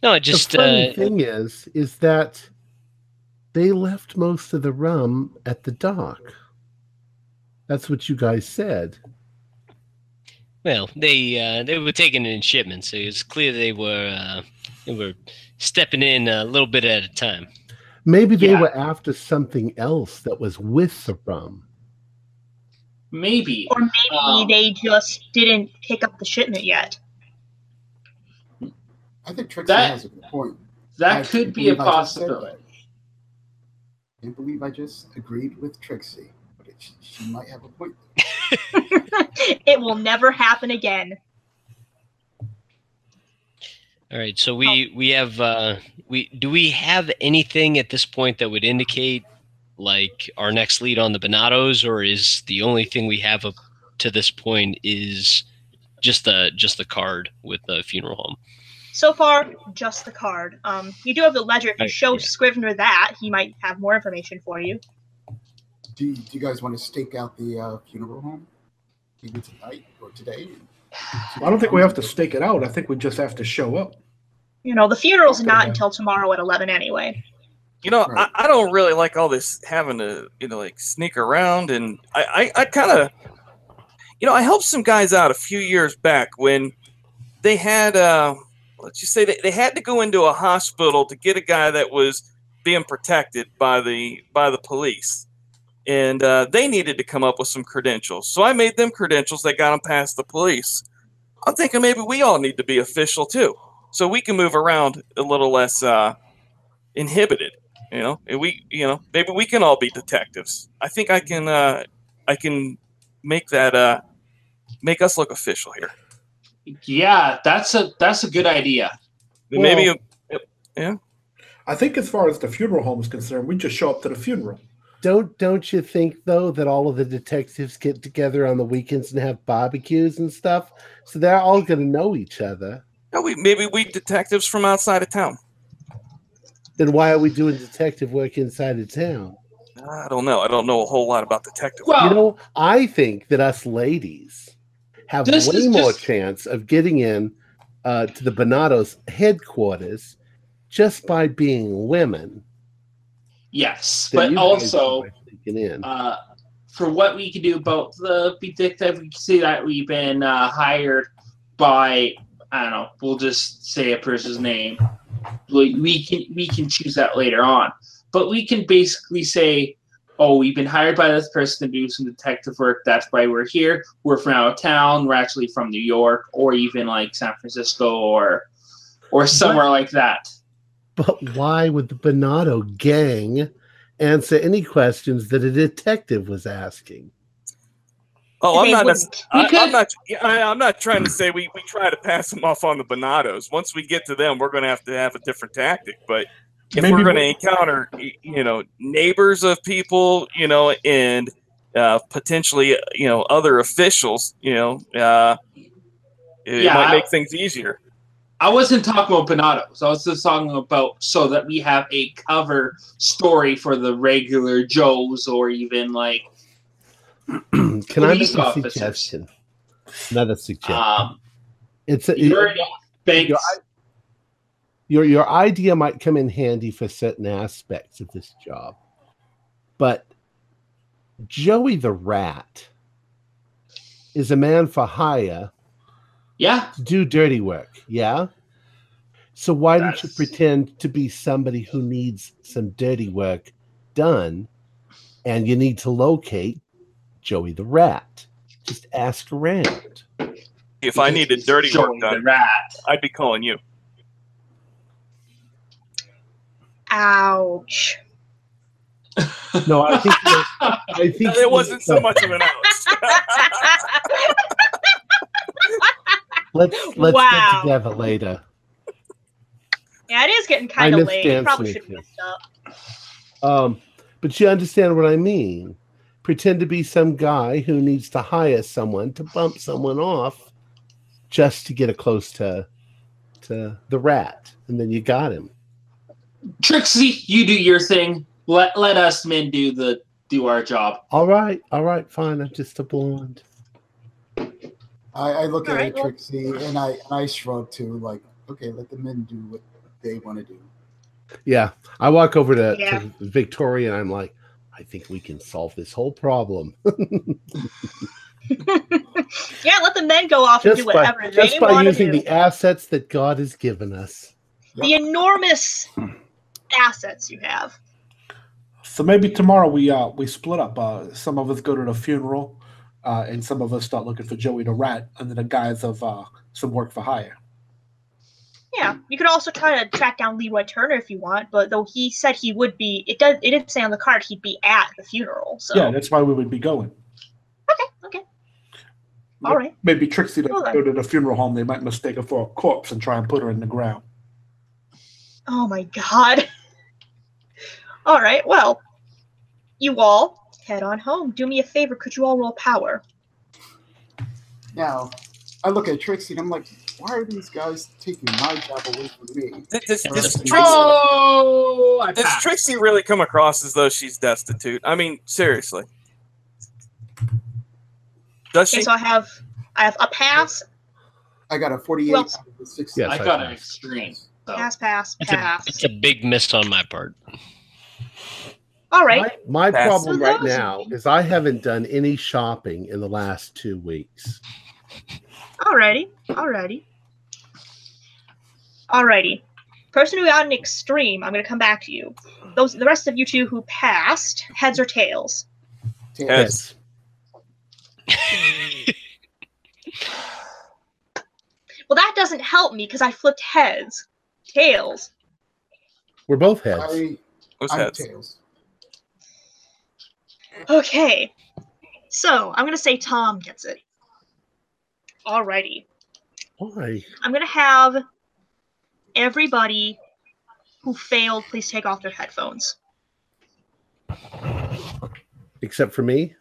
No, I just the funny uh, thing is, is that they left most of the rum at the dock. That's what you guys said. Well, they uh, they were taking in shipments. So it's clear they were uh, they were stepping in a little bit at a time. Maybe they Yeah. were after something else that was with the rum. Maybe. Or maybe Um, they just didn't pick up the shipment yet. I think Trixie That- has a good point. That I could be a possibility. I just said possibility. that. Can't believe I just agreed with Trixie, but it, she might have a point. it will never happen again. All right, so we we have uh, we do we have anything at this point that would indicate like our next lead on the Bonatos, or is the only thing we have up to this point is just the just the card with the funeral home? So far, just the card. Um, you do have the ledger. If you show yeah. Scrivener that, he might have more information for you. Do you, do you guys want to stake out the uh, funeral home? Maybe tonight or today? I don't think we have to stake it out. I think we just have to show up. You know, the funeral's Okay, not then. until tomorrow at 11 anyway. You know, Right. I, I don't really like all this having to, you know, like sneak around. And I, I, I kind of, you know, I helped some guys out a few years back when they had, uh, let's just say they, they had to go into a hospital to get a guy that was being protected by the by the police, and uh, they needed to come up with some credentials. So I made them credentials that got them past the police. I'm thinking maybe we all need to be official too, so we can move around a little less uh, inhibited. You know, and we, you know, maybe we can all be detectives. I think I can, uh, I can make that, uh, make us look official here. Yeah, that's a that's a good idea. maybe, Well- I think as far as the funeral home is concerned, we just show up to the funeral. Don't don't you think though that all of the detectives get together on the weekends and have barbecues and stuff? So they're all going to know each other. no, we maybe we detectives from outside of town. Then why are we doing detective work inside of town? I don't know. I don't know a whole lot about detective. Well, you know, I think that us ladies have way is more just- chance of getting in uh, to the Bonatos headquarters just by being women. Yes, than but you guys do also uh, for what we can do about the detective, we can see that we've been uh, hired by I don't know. We'll just say a person's name. We, we can we can choose that later on, but we can basically say, "Oh, we've been hired by this person to do some detective work. That's why we're here. We're from out of town. We're actually from New York, or even like San Francisco, or or somewhere like that." But why would the Bonato gang answer any questions that a detective was asking? Oh, I'm not. I, I'm not. I, I'm not trying to say we, we try to pass them off on the Bonatos. Once we get to them, we're going to have to have a different tactic. But if Maybe we're going to encounter, you know, neighbors of people, you know, and uh, potentially, you know, other officials, you know, uh, it Yeah, might I- make things easier. I wasn't talking about Bonatos. I was just talking about so that we have a cover story for the regular Joes or even like Can I make a suggestion? Another suggestion. um it's a, banks. your, your your idea might come in handy for certain aspects of this job, but Joey the Rat is a man for hire Yeah, to do dirty work. Yeah. So why don't you pretend to be somebody who needs some dirty work done, and you need to locate Joey the Rat? Just ask around. If I needed dirty Joey work the done, rat. I'd be calling you. Ouch. No, I think that- I think It wasn't so much of an ouch. Let's let's Wow. get together later. Yeah, it is getting kind of late. You Probably should have with messed up. Um, but you understand what I mean. Pretend to be some guy who needs to hire someone to bump someone off just to get a close to to the rat, and then you got him. Trixie, you do your thing. Let let us men do the do our job. All right, all right, fine. I'm just a blonde. I, I look All at right, it, well- Trixie, and I and I shrug too, like, okay, let the men do what they want to do. Yeah, I walk over to, Yeah. to Victoria, and I'm like, I think we can solve this whole problem Yeah, let the men go off and just do by whatever just they by want to using do. the assets that God has given us. the enormous assets you have. So maybe tomorrow we uh we split up. Uh, some of us go to the funeral, uh, and some of us start looking for Joey the Rat under the guise of uh, some work for hire. Yeah, you could also try to track down Leroy Turner if you want, but though he said he would be, it does it did say on the card he'd be at the funeral. So Yeah, that's why we would be going. okay, okay. all right. Maybe Trixie to Well go to the funeral home. They might mistake her for a corpse and try and put her in the ground. Oh my god. all right, well, you all head on home. Do me a favor. Could you all roll power? Now, I look at Trixie and I'm like, why are these guys taking my job away from me? Does, does, Trixie- Trixie, Oh, does. Trixie really come across as though she's destitute? I mean, seriously. Does Okay, she? so I have I have a pass, I got a 48 Well- out of the 60. Yes, I I got an extreme. So. pass, pass, It's a, pass. it's a big miss on my part. All right. My, my problem right now is I haven't done any shopping in the last two weeks. Alrighty, alrighty, alrighty. Person who got an extreme, I'm gonna come back to you. Those, the rest of you two who passed, heads or tails. Tails. Heads. Well, that doesn't help me because I flipped heads. Tails. We're both heads. I, Who's I'm heads? tails. Okay. So I'm gonna say Tom gets it. Alrighty. Why? I'm gonna have everybody who failed please take off their headphones. Except for me?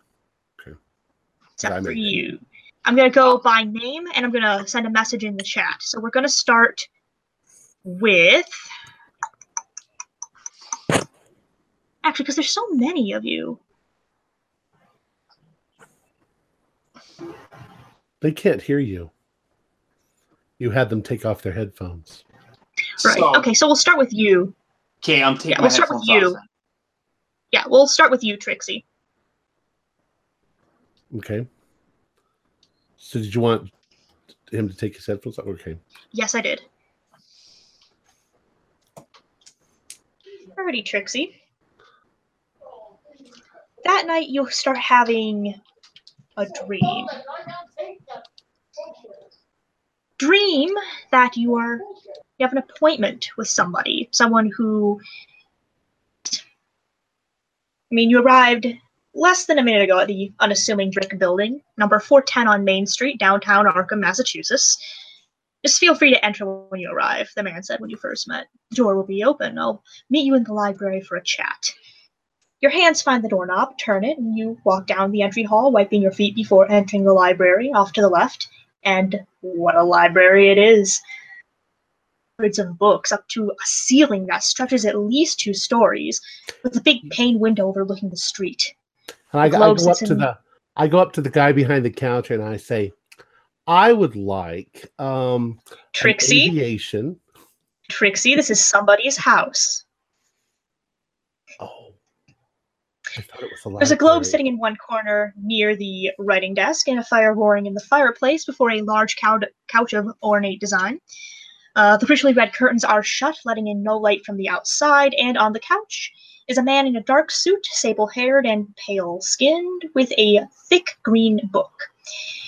except I'm for you. I'm gonna go by name and I'm gonna send a message in the chat. So we're gonna start with Actually, because there's so many of you. They can't hear you. You had them take off their headphones. Right. So, okay, so we'll start with you. Okay, I'm taking Yeah, my we'll start with you. off. Yeah, we'll start with you, Trixie. Okay. So did you want him to take his headphones off? Okay. Yes, I did. Alrighty, Trixie. That night, you'll start having a dream. Dream that you are you have an appointment with somebody, someone who. I mean, you arrived less than a minute ago at the unassuming Drake Building, number 410 on Main Street, downtown Arkham, Massachusetts. Just feel free to enter when you arrive, the man said when you first met. The door will be open. I'll meet you in the library for a chat. Your hands find the doorknob, turn it, and you walk down the entry hall, wiping your feet before entering the library off to the left. And what a library it is! Hundreds of books up to a ceiling that stretches at least two stories, with a big pane window overlooking the street. And I, I go up to in- the I go up to the guy behind the counter and I say, I would like um Trixie, aviation. Trixie, this is somebody's house. Oh. I thought it was a There's a globe sitting in one corner near the writing desk and a fire roaring in the fireplace before a large cou- couch of ornate design. Uh, the richly red curtains are shut, letting in no light from the outside, and on the couch is a man in a dark suit, sable haired and pale skinned, with a thick green book.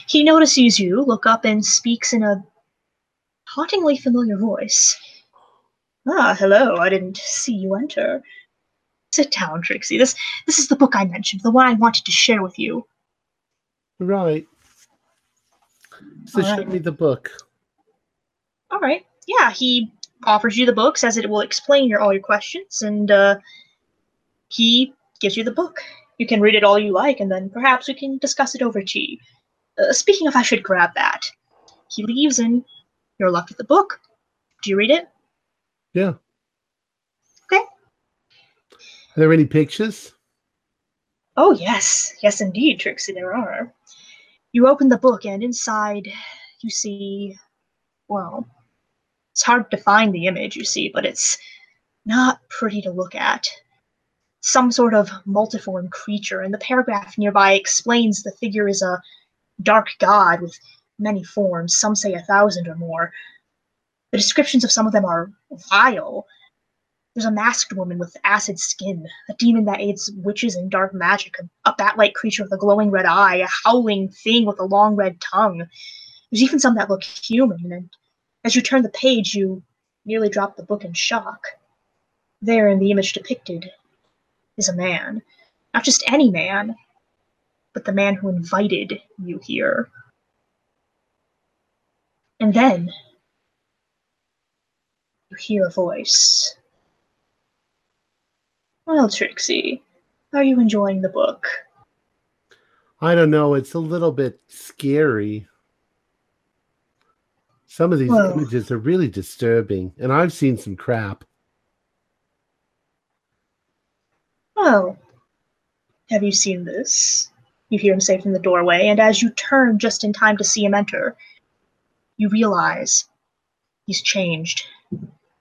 He notices you, look up, and speaks in a hauntingly familiar voice. Ah, hello, I didn't see you enter. Sit down, Trixie. This this is the book I mentioned, the one I wanted to share with you. Right. So All show right. me the book. All right. Yeah, he offers you the book, says it will explain your all your questions, and uh, he gives you the book. You can read it all you like, and then perhaps we can discuss it over tea. Uh, speaking of, I should grab that. He leaves, and you're left with the book. Do you read it? Yeah. Are there any pictures? Oh, yes. Yes, indeed, Trixie, there are. You open the book, and inside you see, well, it's hard to find the image you see, but it's not pretty to look at. Some sort of multiform creature, and the paragraph nearby explains the figure is a dark god with many forms, some say a thousand or more. The descriptions of some of them are vile. There's a masked woman with acid skin, a demon that aids witches in dark magic, a, bat-like creature with a glowing red eye, a howling thing with a long red tongue. There's even some that look human, and as you turn the page, you nearly drop the book in shock. There, in the image depicted, is a man. Not just any man, but the man who invited you here. And then, you hear a voice. Well, Trixie, are you enjoying the book? I don't know. It's a little bit scary. Some of these images are really disturbing, and I've seen some crap. Well, have you seen this? You hear him say from the doorway, and as you turn just in time to see him enter, you realize he's changed.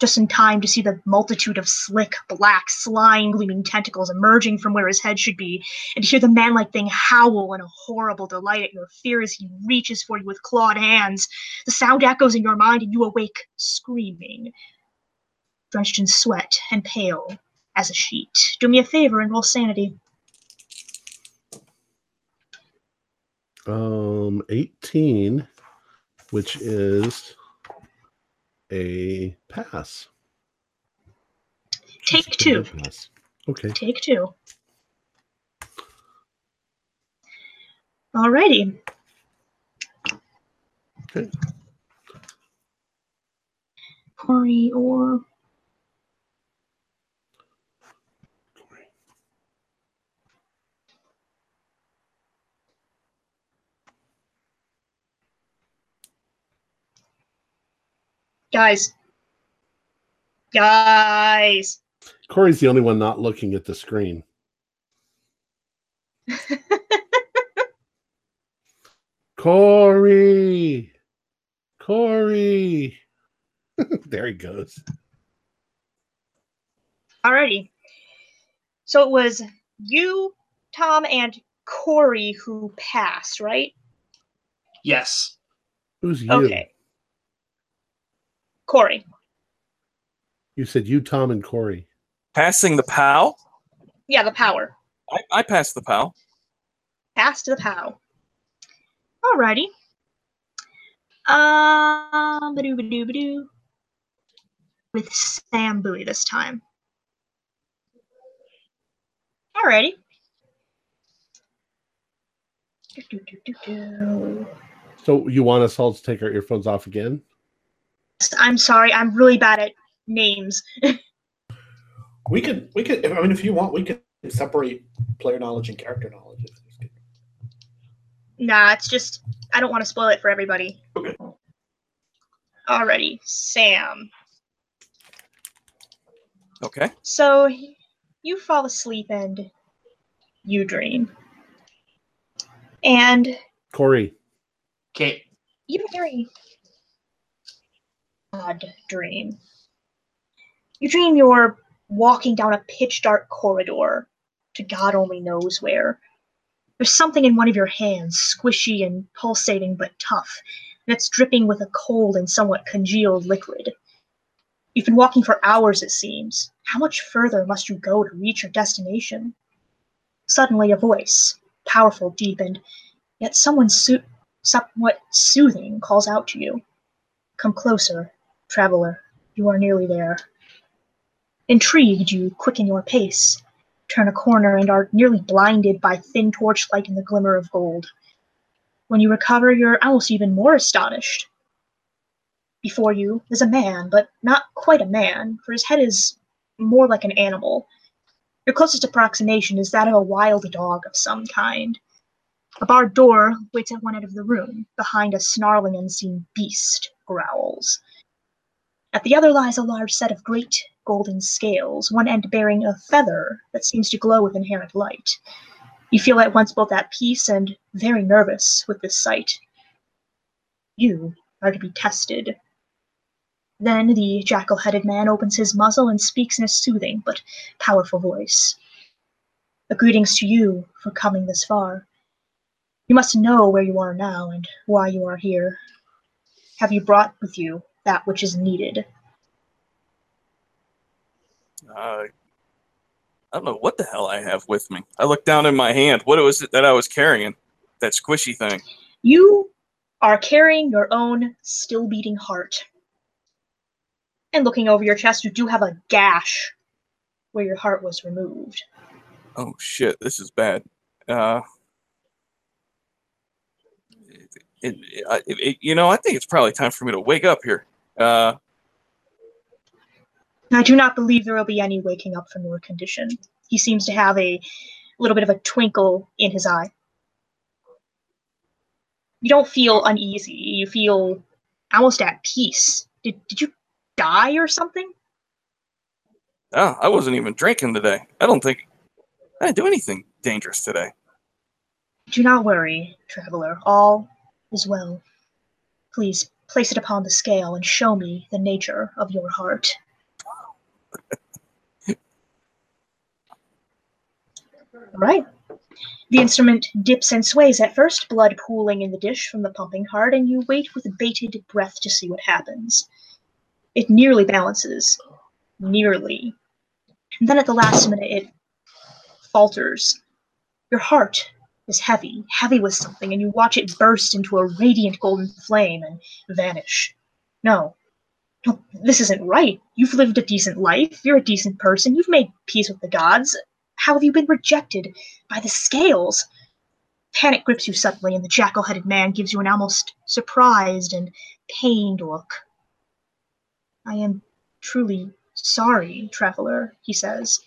Just in time to see the multitude of slick, black, slime gleaming tentacles emerging from where his head should be, and to hear the manlike thing howl in a horrible delight at your fear as he reaches for you with clawed hands. The sound echoes in your mind, and you awake screaming, drenched in sweat and pale as a sheet. Do me a favor and roll sanity. Um, 18, which is a pass. Take Just two. pass. Okay. Take two. Alrighty. Okay. Corey or guys. Guys. Corey's the only one not looking at the screen. Corey, Corey. there he goes. Alrighty. So it was you, Tom, and Corey who passed, right? Yes. Who's you? Okay. Corey. You said you, Tom, and Corey. Passing the POW? Yeah, the power. I, I passed the POW. Pass to the POW. Alrighty. Um, badoo badoo badoo. With Sam Bowie this time. Alrighty. Do, do, do, do, do. So you want us all to take our earphones off again? I'm sorry, I'm really bad at names. We could, we could. I mean, if you want, we could separate player knowledge and character knowledge. Nah, it's just I don't want to spoil it for everybody. Okay. Alrighty, Sam. Okay. So you fall asleep and you dream. And Corey, Kate. you have a very odd dream. You dream you're walking down a pitch dark corridor to God only knows where. There's something in one of your hands, squishy and pulsating but tough, and it's dripping with a cold and somewhat congealed liquid. You've been walking for hours, it seems. How much further must you go to reach your destination? Suddenly, a voice, powerful, deep, and yet someone so- somewhat soothing, calls out to you. Come closer, traveler. You are nearly there. Intrigued, you quicken your pace, turn a corner, and are nearly blinded by thin torchlight and the glimmer of gold. When you recover, you're almost even more astonished. Before you is a man, but not quite a man, for his head is more like an animal. Your closest approximation is that of a wild dog of some kind. A barred door waits at one end of the room, behind a snarling unseen beast growls. At the other lies a large set of great golden scales, one end bearing a feather that seems to glow with inherent light. You feel at once both at peace and very nervous with this sight. You are to be tested. Then the jackal headed man opens his muzzle and speaks in a soothing but powerful voice. A greetings to you for coming this far. You must know where you are now and why you are here. Have you brought with you that which is needed? Uh, I don't know what the hell I have with me. I looked down in my hand. What was it that I was carrying? That squishy thing. You are carrying your own still beating heart. And looking over your chest, you do have a gash where your heart was removed. Oh shit, this is bad. Uh, it, it, it, you know, I think it's probably time for me to wake up here. Uh, I do not believe there will be any waking up from your condition. He seems to have a little bit of a twinkle in his eye. You don't feel uneasy. You feel almost at peace. Did, did you die or something? oh, I wasn't even drinking today. I don't think I didn't do anything dangerous today. Do not worry, traveler. All is well. Please place it upon the scale and show me the nature of your heart. All right. The instrument dips and sways at first, blood pooling in the dish from the pumping heart, and you wait with bated breath to see what happens. It nearly balances. Nearly. And then at the last minute, it falters. Your heart is heavy, heavy with something, and you watch it burst into a radiant golden flame and vanish. No. No, this isn't right. You've lived a decent life. You're a decent person. You've made peace with the gods. How have you been rejected by the scales? Panic grips you suddenly, and the jackal headed man gives you an almost surprised and pained look. I am truly sorry, traveler, he says.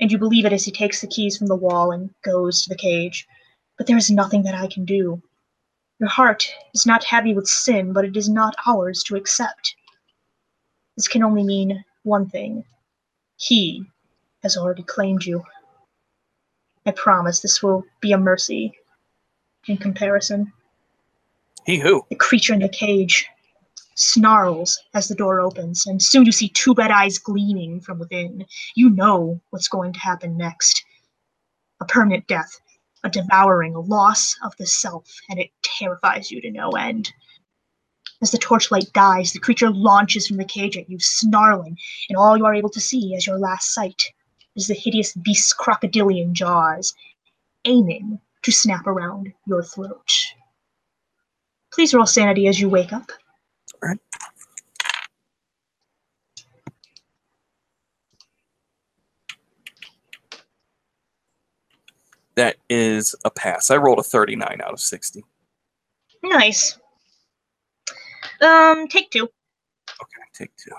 And you believe it as he takes the keys from the wall and goes to the cage. But there is nothing that I can do. Your heart is not heavy with sin, but it is not ours to accept. This can only mean one thing. He has already claimed you. I promise this will be a mercy in comparison. He who? The creature in the cage snarls as the door opens, and soon you see two red eyes gleaming from within. You know what's going to happen next. A permanent death, a devouring, a loss of the self, and it terrifies you to no end. As the torchlight dies, the creature launches from the cage at you, snarling, and all you are able to see as your last sight is the hideous beast's crocodilian jaws, aiming to snap around your throat. Please roll sanity as you wake up. Alright. That is a pass. I rolled a 39 out of 60. Nice. Um, take two. Okay, take two.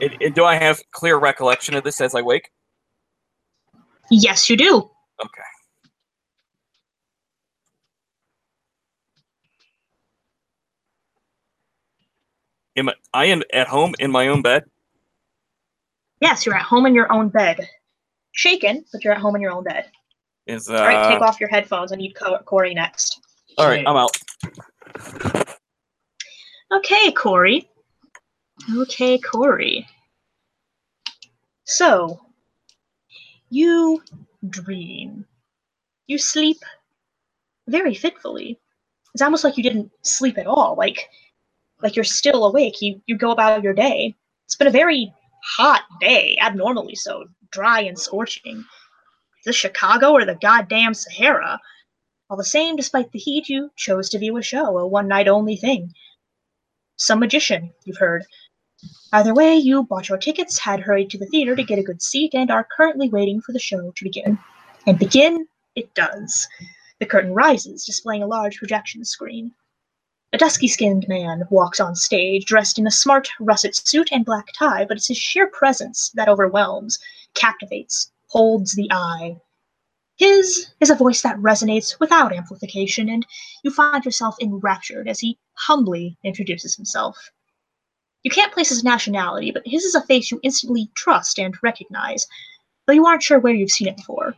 And, and do I have clear recollection of this as I wake? Yes, you do. Okay. Am I, I am at home in my own bed? Yes, you're at home in your own bed. Shaken, but you're at home in your own bed. Is uh, All right, take off your headphones. I need Co- Corey next. all right, I'm out. Okay, Corey. Okay, Corey. So, you dream. You sleep very fitfully. It's almost like you didn't sleep at all. Like, like you're still awake. You you go about your day. It's been a very hot day, abnormally so, dry and scorching. Is this Chicago or the goddamn Sahara? All the same, despite the heat, you chose to view a show, a one night only thing. Some magician, you've heard. Either way, you bought your tickets, had hurried to the theater to get a good seat, and are currently waiting for the show to begin. And begin it does. The curtain rises, displaying a large projection screen. A dusky skinned man walks on stage, dressed in a smart russet suit and black tie, but it's his sheer presence that overwhelms, captivates, holds the eye. His is a voice that resonates without amplification, and you find yourself enraptured as he humbly introduces himself. You can't place his nationality, but his is a face you instantly trust and recognize, though you aren't sure where you've seen it before.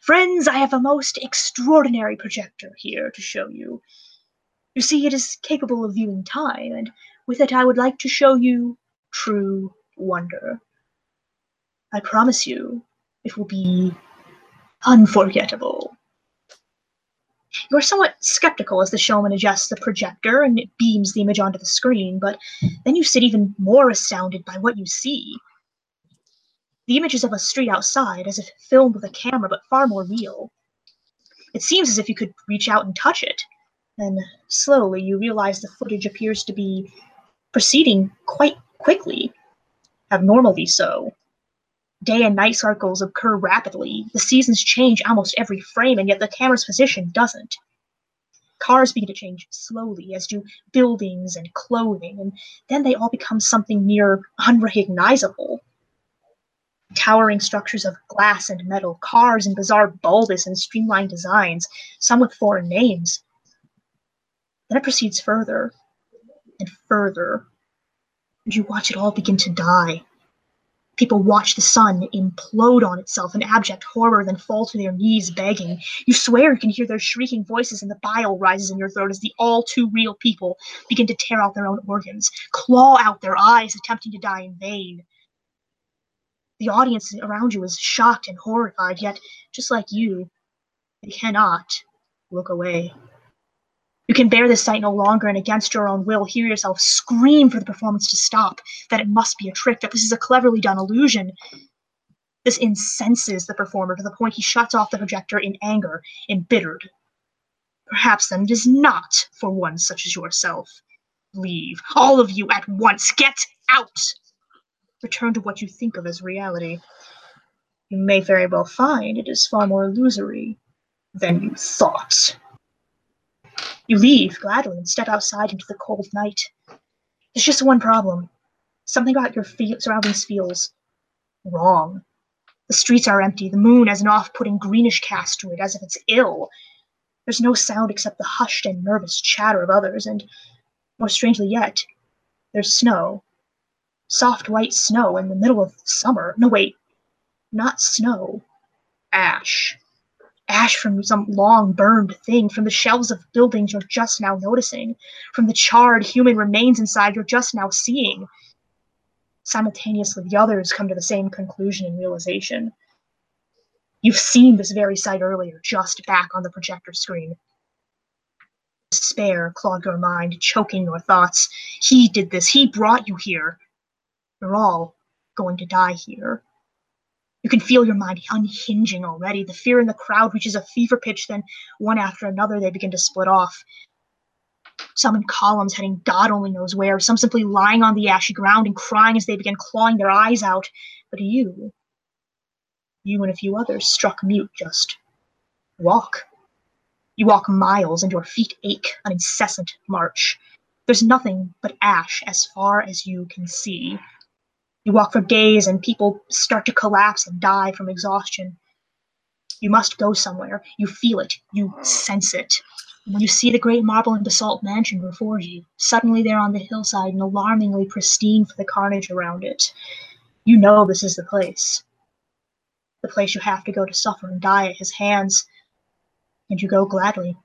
Friends, I have a most extraordinary projector here to show you. You see, it is capable of viewing time, and with it I would like to show you true wonder. I promise you, it will be unforgettable. You are somewhat skeptical as the showman adjusts the projector and it beams the image onto the screen, but then you sit even more astounded by what you see. The image is of a street outside, as if filmed with a camera, but far more real. It seems as if you could reach out and touch it. Then, slowly, you realize the footage appears to be proceeding quite quickly, abnormally so. Day and night cycles occur rapidly. The seasons change almost every frame, and yet the camera's position doesn't. Cars begin to change slowly, as do buildings and clothing, and then they all become something near unrecognizable. Towering structures of glass and metal, cars in bizarre bulbous and streamlined designs, some with foreign names. Then it proceeds further and further, and you watch it all begin to die. People watch the sun implode on itself in abject horror, then fall to their knees begging. You swear you can hear their shrieking voices, and the bile rises in your throat as the all too real people begin to tear out their own organs, claw out their eyes, attempting to die in vain. The audience around you is shocked and horrified, yet, just like you, they cannot look away. You can bear this sight no longer, and against your own will, hear yourself scream for the performance to stop, that it must be a trick, that this is a cleverly done illusion. This incenses the performer to the point he shuts off the projector in anger, embittered. Perhaps then it is not for one such as yourself. Leave, all of you at once. Get out! Return to what you think of as reality. You may very well find it is far more illusory than you thought. You leave gladly and step outside into the cold night. There's just one problem. Something about your surroundings feels wrong. The streets are empty. The moon has an off putting greenish cast to it, as if it's ill. There's no sound except the hushed and nervous chatter of others, and, more strangely yet, There's snow. Soft white snow in the middle of summer. No, wait. Not snow. Ash. Ash from some long burned thing, from the shelves of buildings you're just now noticing, from the charred human remains inside you're just now seeing. Simultaneously, the others come to the same conclusion and realization. You've seen this very sight earlier, just back on the projector screen. Despair clogged your mind, choking your thoughts. He did this. He brought you here. You're all going to die here. You can feel your mind unhinging already. The fear in the crowd reaches a fever pitch, then one after another they begin to split off. Some in columns heading God only knows where, some simply lying on the ashy ground and crying as they begin clawing their eyes out. But you, you and a few others struck mute, just walk. You walk miles and your feet ache, an incessant march. There's nothing but ash as far as you can see. You walk for days and people start to collapse and die from exhaustion. You must go somewhere. You feel it. You sense it. When you see the great marble and basalt mansion before you, suddenly there on the hillside and alarmingly pristine for the carnage around it, you know this is the place. The place you have to go to suffer and die at his hands. And you go gladly.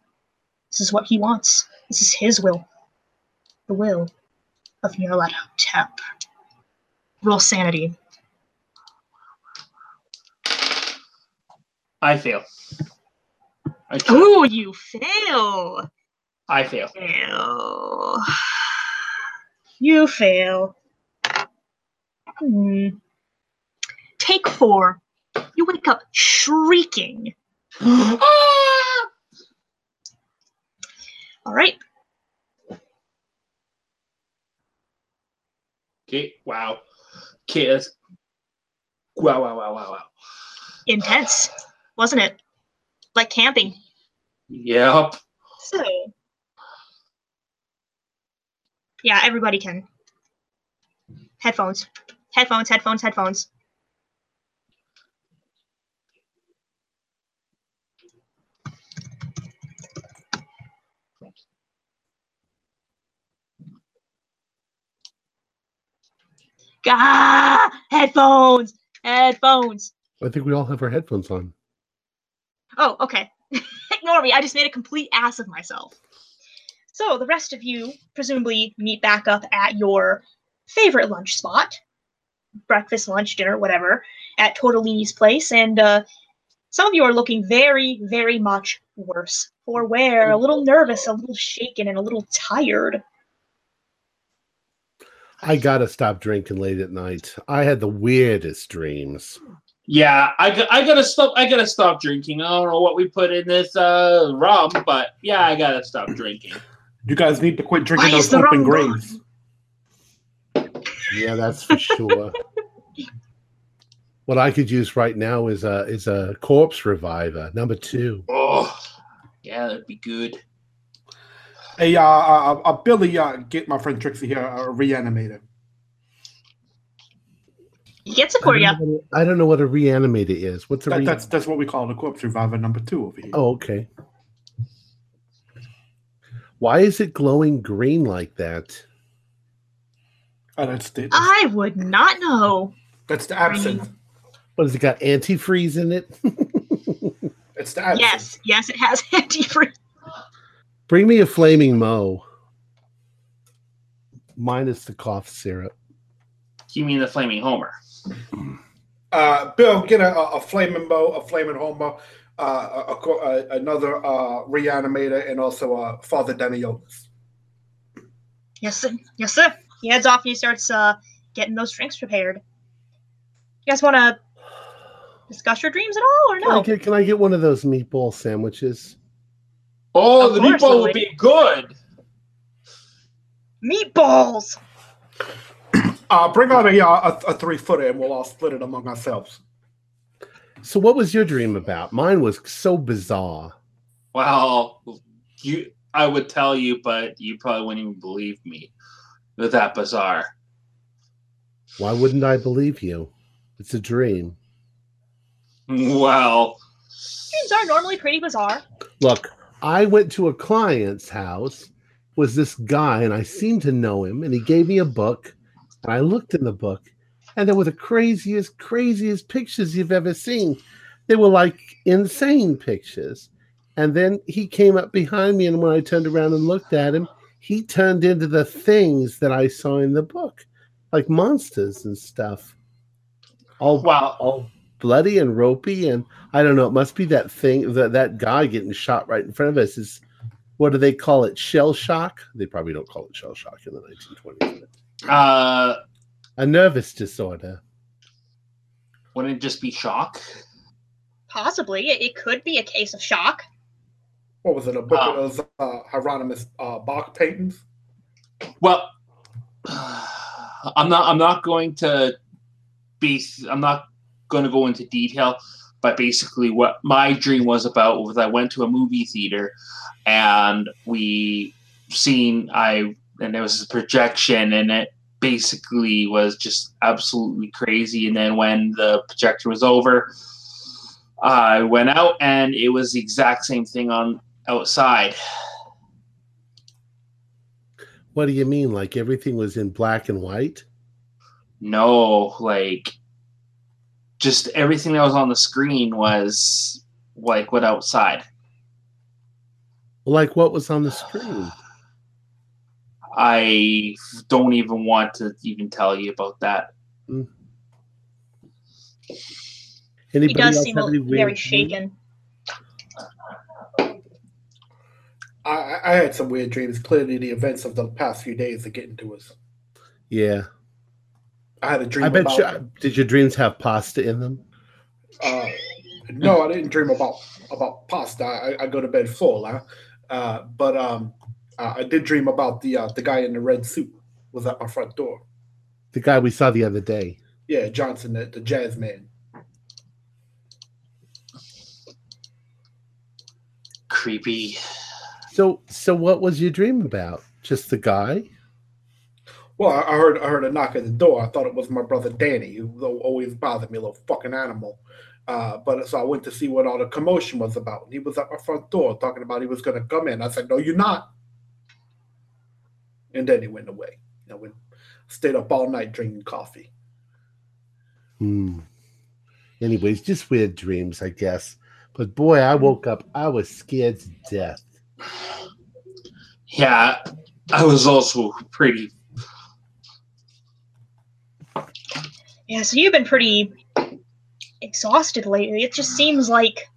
This is what he wants. This is his will. The will of Nyarlathotep. Roll sanity. I fail. I. Ooh, you fail. I fail. Fail. You fail. Hmm. Take four. You wake up shrieking. All right. okay. Wow. That's, wow. Wow. Wow. Wow. Wow. Intense, wasn't it? Like camping. Yep. So. Yeah, everybody can. Headphones. Headphones, headphones, headphones. Ah, headphones, headphones. I think we all have our headphones on. Oh, okay. Ignore me. I just made a complete ass of myself. So the rest of you presumably meet back up at your favorite lunch spot, breakfast, lunch, dinner, whatever, at Tortellini's place, and uh, some of you are looking very, very much worse for wear, a little nervous, a little shaken, and a little tired. I gotta stop drinking late at night. I had the weirdest dreams. Yeah, I gotta stop. I gotta stop drinking. I don't know what we put in this uh rum, but yeah, I gotta stop drinking. You guys need to quit drinking Why those the open rum graves. Yeah, that's for sure. what I could use right now is a is a corpse reviver number two. Oh, yeah, that'd be good. Hey, uh, uh, uh, Billy, uh, get my friend Trixie here, uh, reanimator. He gets it I for don't, you. know what a- I don't know what a reanimator is. What's a That, re- that's that's what we call the corpse reviver number two over here. Oh, okay. Why is it glowing green like that? Oh, that's the I would not know. that's the absinthe. What has it got? Antifreeze in it? It's the absinthe. Yes, yes, it has antifreeze. Bring me a flaming Moe. Minus the cough syrup. You mean the flaming Homer? Uh, Bill, get a, a, a flaming bow, a flaming Homer, uh, a, a, a, another uh, reanimator, and also uh, Father Daniotis. Yes, sir. Yes, sir. He heads off and he starts uh, getting those drinks prepared. You guys want to discuss your dreams at all, or Can, I no? get, can I get one of those meatball sandwiches? Oh, Of the course, meatball would be good. Meatballs. Uh, bring out a, a, a three footer, and we'll all split it among ourselves. So, what was your dream about? Mine was so bizarre. Well, you, I would tell you, but you probably wouldn't even believe me. It was that bizarre. Why wouldn't I believe you? It's a dream. Well, Dreams are normally pretty bizarre. Look, I went to a client's house was this guy, and I seemed to know him, and he gave me a book, and I looked in the book, and there were the craziest, craziest pictures you've ever seen. They were like insane pictures. And then he came up behind me, and when I turned around and looked at him, he turned into the things that I saw in the book, like monsters and stuff. All Well, all bloody and ropey, and I don't know. It must be that thing that that guy getting shot right in front of us is. What do they call it? Shell shock? They probably don't call it shell shock in the 1920s. uh, A nervous disorder. wouldn't it just be shock? Possibly. It, it could be a case of shock. What was it? A book Ah. of those uh, Hieronymus uh, Bach paintings? Well, I'm not. I'm not going to be. I'm not going to go into detail. But basically, what my dream was about was I went to a movie theater, and we seen I and there was a projection, and it basically was just absolutely crazy. And then when the projector was over, I went out, and it was the exact same thing on outside. What do you mean? Like everything was in black and white? no like just everything that was on the screen was like what outside Like what was on the screen? i don't even want to even tell you about that Anybody He does else seem have a- any weird very shaken. I, I I had some weird dreams. Clearly, the events of the past few days are getting to us. Yeah. I had a dream I bet about. you did your dreams have pasta in them? Uh, no, I didn't dream about about pasta. I, I go to bed full, huh? Uh, but um, uh, I did dream about the uh, the guy in the red suit was at my front door. The guy we saw the other day. Yeah, Johnson, the, the jazz man. creepy So so what was your dream about? Just the guy? Well, I I heard I heard a knock at the door. I thought it was my brother Danny, who always bothered me, a little fucking animal. Uh, but so I went to see what all the commotion was about. And he was at my front door talking about he was going to come in. I said, "No, you're not." And then he went away. I went, stayed up all night drinking coffee. Hmm. Anyways, just weird dreams, I guess. But boy, I woke up, I was scared to death. yeah i was also pretty Yeah, so you've been pretty exhausted lately. It just seems like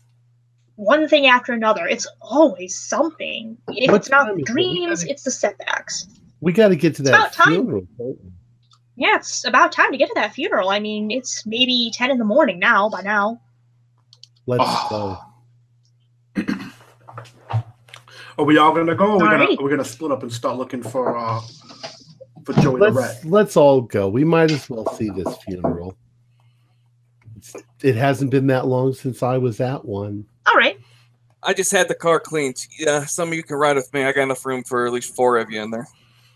one thing after another. It's always something. If What it's not the is it? Dreams, gotta- it's the setbacks. We got to get to It's that about time. funeral. Yeah, it's about time to get to that funeral. I mean, it's maybe 10 in the morning now, by now. Let's Oh. go. Are we all gonna go? Or we're gonna we're gonna split up and start looking for uh for Joey Let's Rat. let's all go. We might as well see this funeral. It's, it hasn't been that long since I was at one. All right. I just had the car cleaned. Yeah, some of you can ride with me. I got enough room for at least four of you in there.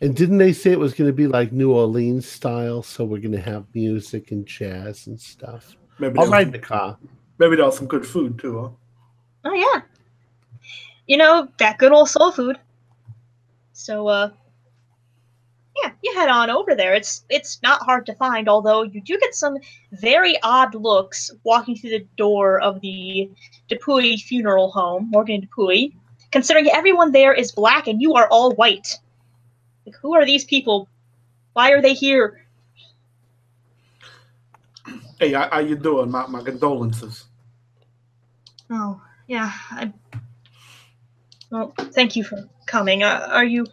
And didn't they say it was going to be like New Orleans style? So we're going to have music and jazz and stuff. Maybe I'll ride in the car. maybe there's some good food too. Huh? Oh, yeah. You know, that good old soul food. So, uh, yeah, you head on over there. It's it's not hard to find, although you do get some very odd looks walking through the door of the Dupuy funeral home, Morgan Dupuy, considering everyone there is black and you are all white. Like, who are these people? Why are they here? Hey, how, how you doing? My my condolences. Oh, yeah. I... Well, thank you for coming. Uh, are you?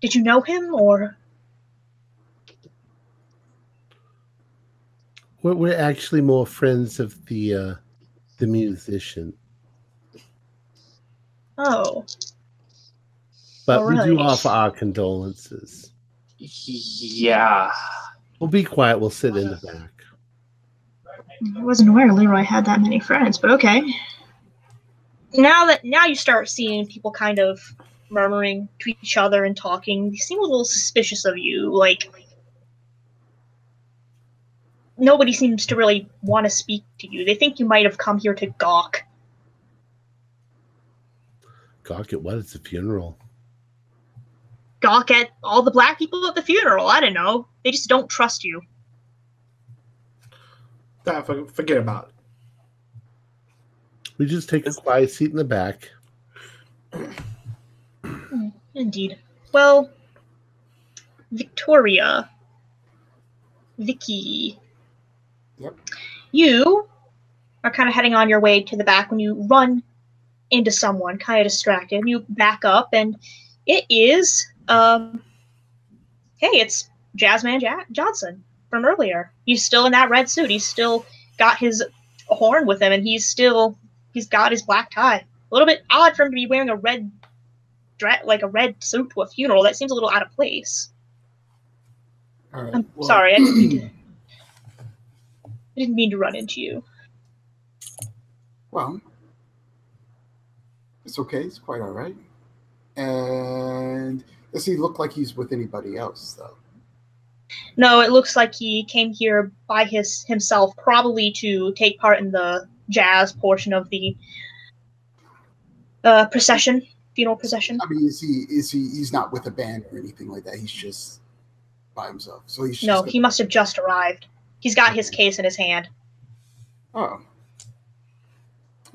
Did you know him, or? We're, we're actually more friends of the uh, the musician, Oh, but we do offer our condolences. yeah We'll be quiet. We'll sit in the back. I wasn't aware Leroy had that many friends, but okay. Now that now you start seeing people kind of murmuring to each other and talking, they seem a little suspicious of you. Like nobody seems to really want to speak to you. They think you might have come here to gawk. Gawk at what? It's a funeral. gawk at all the black people at the funeral. I don't know. They just don't trust you. Ah, forget about it. We just take a quiet seat in the back. Indeed. Well, Victoria, Vicky. You are kind of heading on your way to the back when you run into someone, kind of distracted. You back up, and it is, um, hey, it's Jazzman ja- Johnson from earlier. He's still in that red suit. He's still got his horn with him, and he's still he's got his black tie. A little bit odd for him to be wearing a red dre- like a red suit to a funeral. That seems a little out of place. Right. I'm well- sorry. I didn't, mean to, I didn't mean to run into you. Well, it's okay. It's quite all right. And does he look like he's with anybody else, though? No, it looks like he came here by his himself, probably to take part in the jazz portion of the uh, procession, funeral procession. I mean, is he? Is he? He's not with a band or anything like that. He's just by himself. So he's just No, he must have just arrived. He's got his case in his hand. Oh.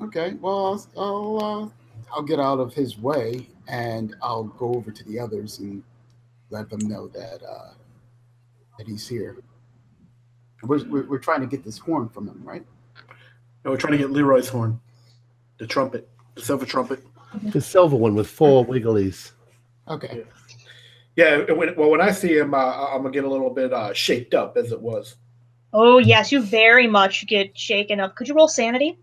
Okay. Well, I'll I'll, uh, I'll get out of his way and I'll go over to the others and let them know that uh, that he's here. We're, we're, we're trying to get this horn from him, right? No, we're trying to get Leroy's horn, the trumpet, the silver trumpet. The silver one with four wigglies. Okay. Yeah. and When, well, when I see him, uh, I'm gonna get a little bit uh, shaped up as it was. Oh yes, you very much get shaken up. Could you roll sanity?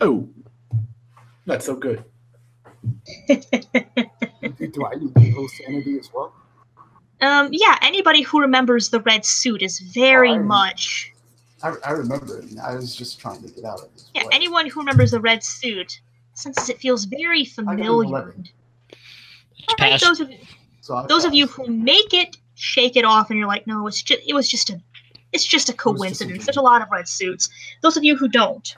Oh, not so good. Do, do I need to roll sanity as well? Um, yeah, anybody who remembers the red suit is very I- much. I, I remember it. I was just trying to get out of this. Yeah, place. anyone who remembers the red suit, since it feels very got an familiar. 11. It's All right, those of So I those of you who make it, shake it off, and you're like, no, it's just it was just a it's just a was just a coincidence. There's a lot of red suits. Those of you who don't,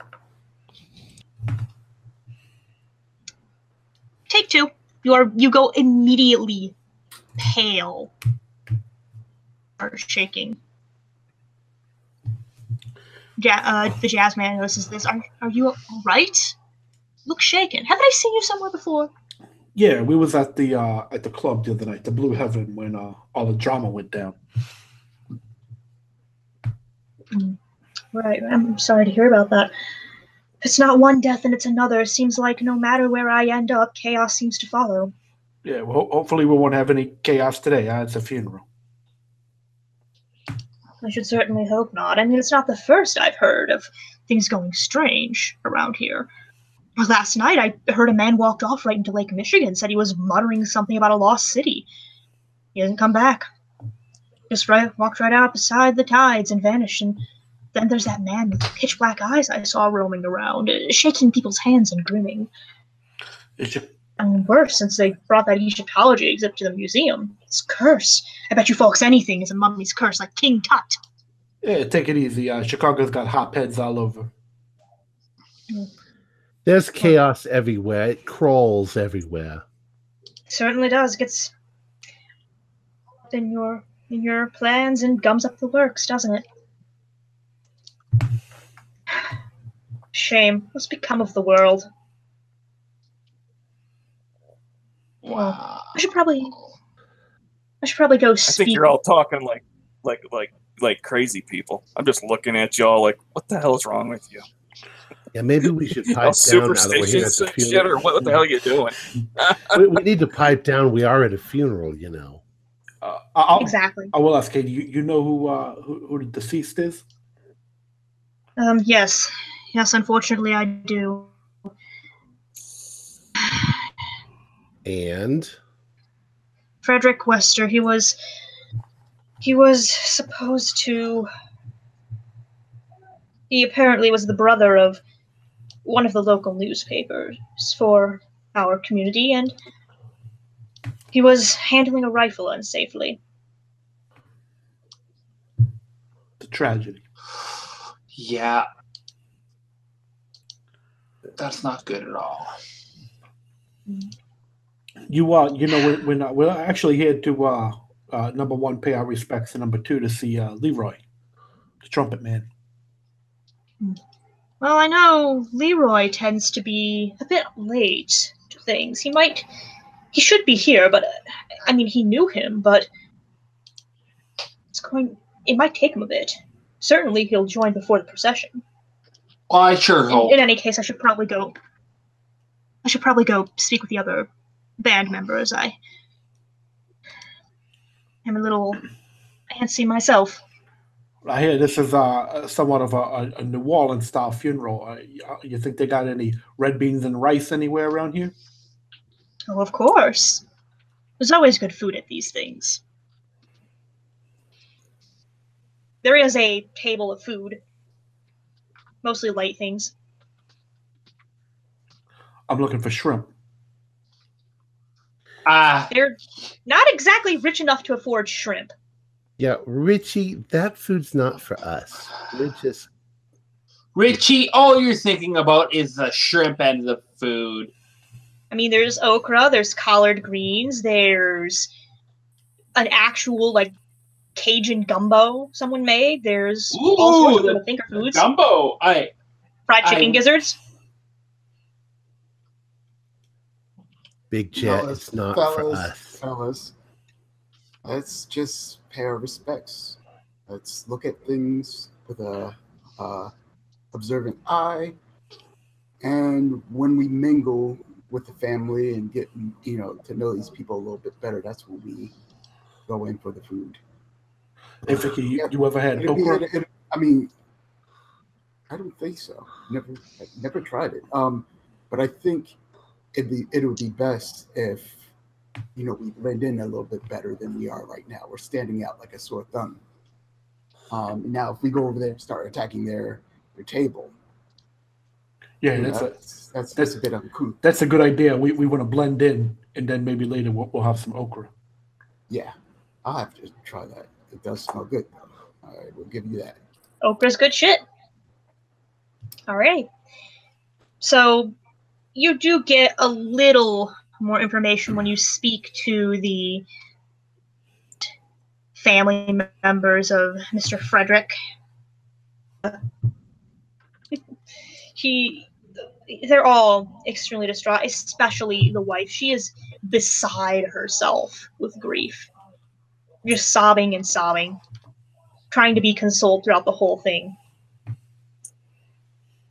take two. You are you go immediately pale. Are shaking. Ja- uh, the jazz man notices this. Are, are you all right? Look shaken. Haven't I seen you somewhere before? Yeah, we was at the uh, at the club the other night, the Blue Heaven, when uh, all the drama went down. Right. I'm sorry to hear about that. If it's not one death and it's another, it seems like no matter where I end up, chaos seems to follow. Yeah, well, hopefully we won't have any chaos today. Uh, it's a funeral. I should certainly hope not. I mean, it's not the first I've heard of things going strange around here. Last night, I heard a man walked off right into Lake Michigan, said he was muttering something about a lost city. He hasn't come back. Just right, walked right out beside the tides and vanished. And then there's that man with pitch black eyes I saw roaming around, uh, shaking people's hands and grinning. It's just, And worse, since they brought that Egyptology exhibit to the museum. It's curse. I bet you folks anything is a mummy's curse, like King Tut. yeah, take it easy. Uh, Chicago's got hotbeds all over. There's chaos everywhere. It crawls everywhere. certainly does. Gets in your in your plans and gums up the works, doesn't it? Shame. What's become of the world? Wow. I should probably. I should probably go I think you're all talking like like like like crazy people. I'm just looking at y'all like, what the hell is wrong with you? Yeah, maybe we should pipe All down now that we're here at the and shit, or funeral. what the hell are you doing? we, we need to pipe down. We are at a funeral, you know. Uh, I'll, exactly. I will ask Katie. You, you know who, uh, who who the deceased is? Um. Yes. Yes. Unfortunately, I do. And Frederick Wester. He was he was supposed to he apparently was the brother of one of the local newspapers for our community and he was handling a rifle unsafely. The tragedy. Yeah. That's not good at all. You uh, you know, we're we're, not, we're actually here to uh, uh, number one, pay our respects, and number two, to see uh, Leroy, the trumpet man. Well, I know Leroy tends to be a bit late to things. He might, he should be here, but uh, I mean, he knew him, but it's going. It might take him a bit. Certainly, he'll join before the procession. I sure In, hope. in any case, I should probably go. I should probably go speak with the other band members. I am a little antsy myself. I hear this is uh, somewhat of a, a, a New Orleans style funeral. Uh, uh, you think they got any red beans and rice anywhere around here? Oh, of course. There's always good food at these things. There is a table of food, mostly light things. I'm looking for shrimp. Ah, They're not exactly rich enough to afford shrimp. Yeah, Richie, that food's not for us. We're just Richie, all you're thinking about is the shrimp and the food. I mean, there's okra, there's collard greens, there's an actual like Cajun gumbo someone made. There's all Ooh, sorts of the- little finger foods, Gumbo. I fried chicken I- gizzards. big jet. Fellas, it's not for us. fellas. Let's just pay our respects. Let's look at things with a uh, observant eye, and when we mingle with the family and get you know to know these people a little bit better, that's when we go in for the food. Hey, Vicky, you, you ever had okra? it- it- I mean, I don't think so. Never, I never tried it. Um, but I think it'd be it would be best if you know we blend in a little bit better than we are right now. We're standing out like a sore thumb. Um, now, if we go over there and start attacking their their table, Yeah, you know, that's a that's, that's that's a bit uncouth. that's a good idea. We we want to blend in, and then maybe later we'll, we'll have some okra. Yeah, I'll have to try that. It does smell good. All right, we'll give you that. Okra's good shit. All right. So you do get a little more information when you speak to the family members of Mr. Frederick. He they're all extremely distraught, especially the wife. She is beside herself with grief. Just sobbing and sobbing trying to be consoled throughout the whole thing.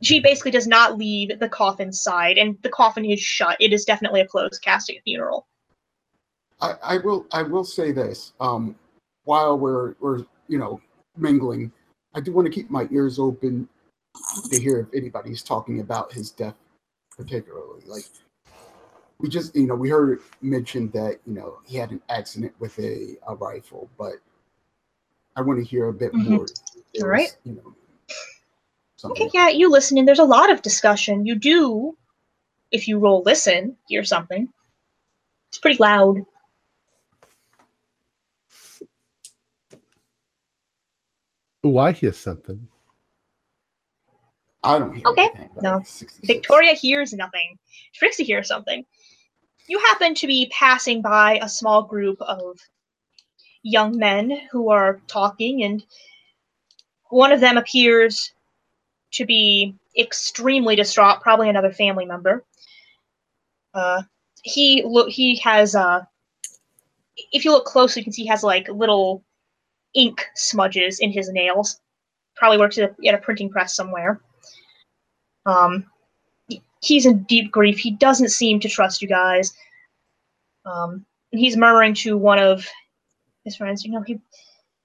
She basically does not leave the coffin side, and the coffin is shut. It is definitely a closed casket funeral. I, I will I will say this. Um, while we're we're you know mingling, I do want to keep my ears open to hear if anybody's talking about his death, particularly. Like we just you know we heard mentioned that you know he had an accident with a, a rifle, but I want to hear a bit Mhm. more. All right. You know. Something. Okay, yeah, you listen, and there's a lot of discussion. You do, if you roll listen, hear something. It's pretty loud. Ooh, I hear something. I don't hear Okay. anything, but No. 66. Victoria hears nothing. Trixie hears something. You happen to be passing by a small group of young men who are talking, and one of them appears to be extremely distraught, probably another family member. Uh, he he has uh if you look closely you can see he has like little ink smudges in his nails probably works at a, at a printing press somewhere um he's in deep grief. He doesn't seem to trust you guys. Um, and he's murmuring to one of his friends, you know, he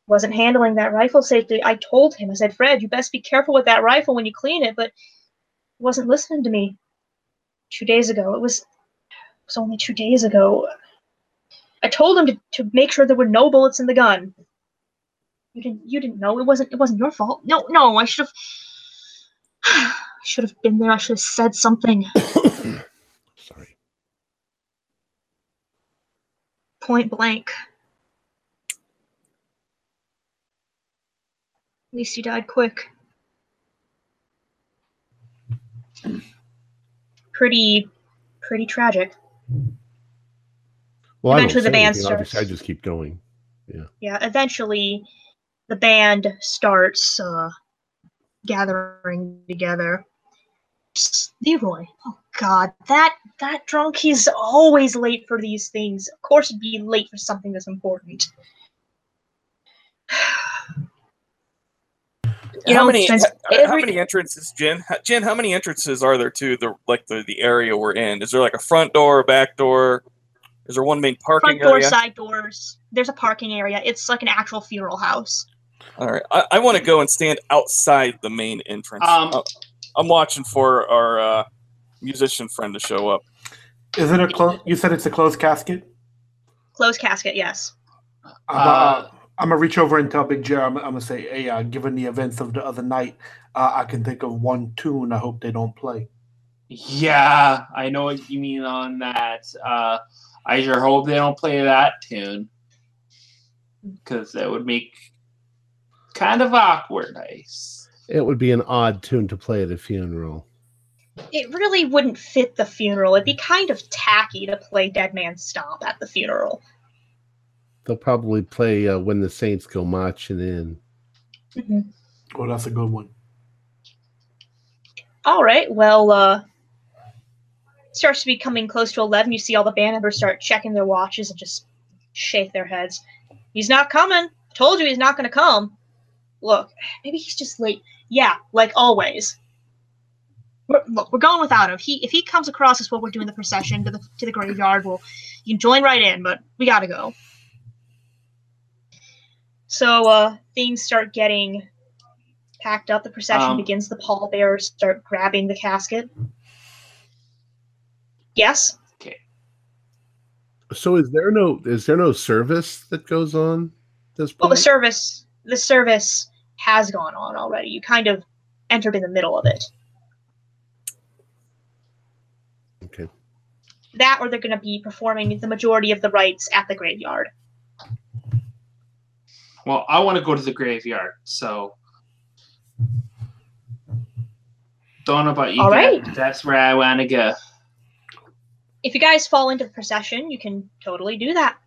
wasn't handling that rifle safely. I told him, I said, Fred, you best be careful with that rifle when you clean it, but he wasn't listening to me. Two days ago, it was, it was only two days ago. I told him to, to make sure there were no bullets in the gun. You didn't. You didn't know. It wasn't. It wasn't your fault. No. No. I should have. I should have been there. I should have said something. Sorry. point blank. Least he died quick. Pretty, pretty tragic. Well, I Eventually the band anything, obviously, I starts. just keep going. yeah, Yeah. eventually the band starts uh, gathering together. Leroy, oh god, that that drunk, he's always late for these things. Of course he'd be late for something that's important. You how know, many since h- h- how many entrances, Jen? Jen, how many entrances are there to the like the, the area we're in? Is there like a front door, a back door? Is there one main parking Front door, area? side doors. There's a parking area. It's like an actual funeral house. All right, I, I want to go and stand outside the main entrance. Um, I'm watching for our uh, musician friend to show up. Is it a close? You said it's a closed casket. Closed casket, yes. Uh, I'm gonna reach over and tell Big Jer. I'm, I'm gonna say, "Hey, uh, given the events of the other night, uh, I can think of one tune. I hope they don't play." Yeah, I know what you mean on that. Uh, I sure hope they don't play that tune because that would make kind of awkward. I s- It would be an odd tune to play at a funeral. It really wouldn't fit the funeral. It'd be kind of tacky to play Dead Man Stomp at the funeral. They'll probably play uh, When the Saints Go Marching In. Oh, that's a good one. All right. Well, uh, starts to be coming close to eleven. You see all the band members start checking their watches and just shake their heads. He's not coming. Told you he's not going to come. Look, maybe he's just late. Yeah, like always. We're, look, we're going without him. He if he comes across us while we're doing the procession to the to the graveyard, well, you can join right in. But we got to go. So uh, things start getting packed up. The procession Um, begins. The pallbearers start grabbing the casket. Yes. Okay. So is there no is there no service that goes on this Well, the service the service has gone on already. You kind of entered in the middle of it. Okay. That, or they're going to be performing the majority of the rites at the graveyard. Well, I want to go to the graveyard, so don't know about you. All guys, right. that's where I want to go. If you guys fall into the procession, you can totally do that.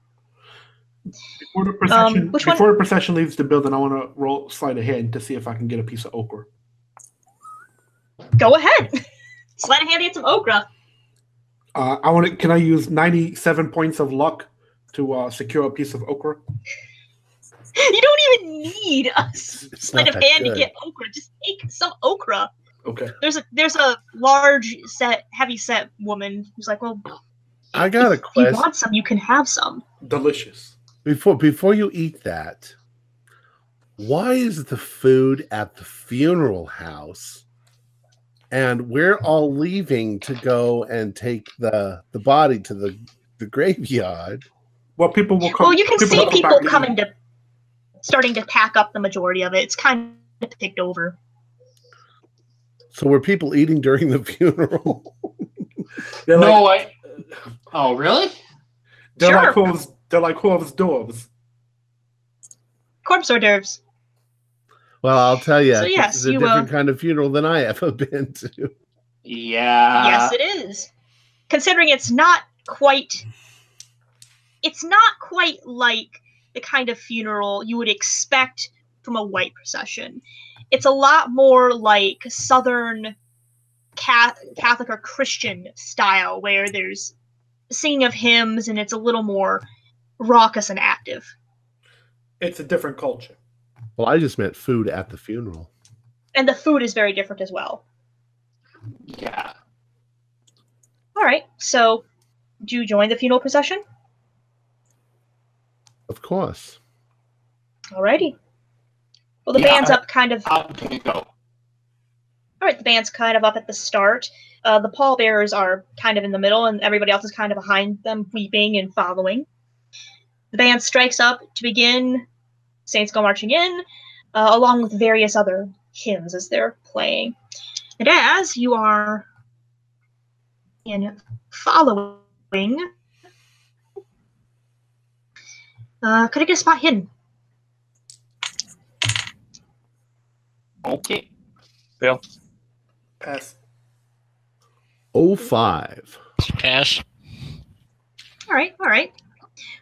Before the procession, Um, which one- the procession leaves the building, I want to roll sleight of hand to see if I can get a piece of okra. Go ahead. Sleight of hand and at some okra. Uh, I want to. Can I use ninety-seven points of luck to uh, secure a piece of okra? You don't even need a It's sleight of that hand to get okra. Just take some okra. Okay. There's a there's a large set, heavy set woman who's like, well, I got a if you want some, you can have some. Delicious. Before before you eat that, why is the food at the funeral house and we're all leaving to go and take the the body to the the graveyard? Well, people will come. Well, you can see people coming to starting to pack up the majority of it. It's kind of picked over. So were people eating during the funeral? No, like, I. Oh, really? they're Sure. like hooves. They're like hooves dwarves. Corpse hors d'oeuvres. well, I'll tell you, So yes, this is a different uh, kind of funeral than I ever been to. Yeah. yes, it is. Considering it's not quite, it's not quite like the kind of funeral you would expect from a white procession. It's a lot more like Southern Catholic or Christian style, where there's singing of hymns and it's a little more raucous and active. It's a different culture. Well, I just meant food at the funeral. And the food is very different as well. Yeah. All right, so do you join the funeral procession? Of course. Alrighty. Well, the Yeah, band's I- up kind of. I'm gonna go. All right, the band's kind of up at the start. Uh, the pallbearers are kind of in the middle, and everybody else is kind of behind them, weeping and following. The band strikes up to begin Saints Go Marching In, uh, along with various other hymns as they're playing. And as you are in following, uh, could I get a spot hidden? Okay. Bill. Pass. Oh five. Pass. All right, all right.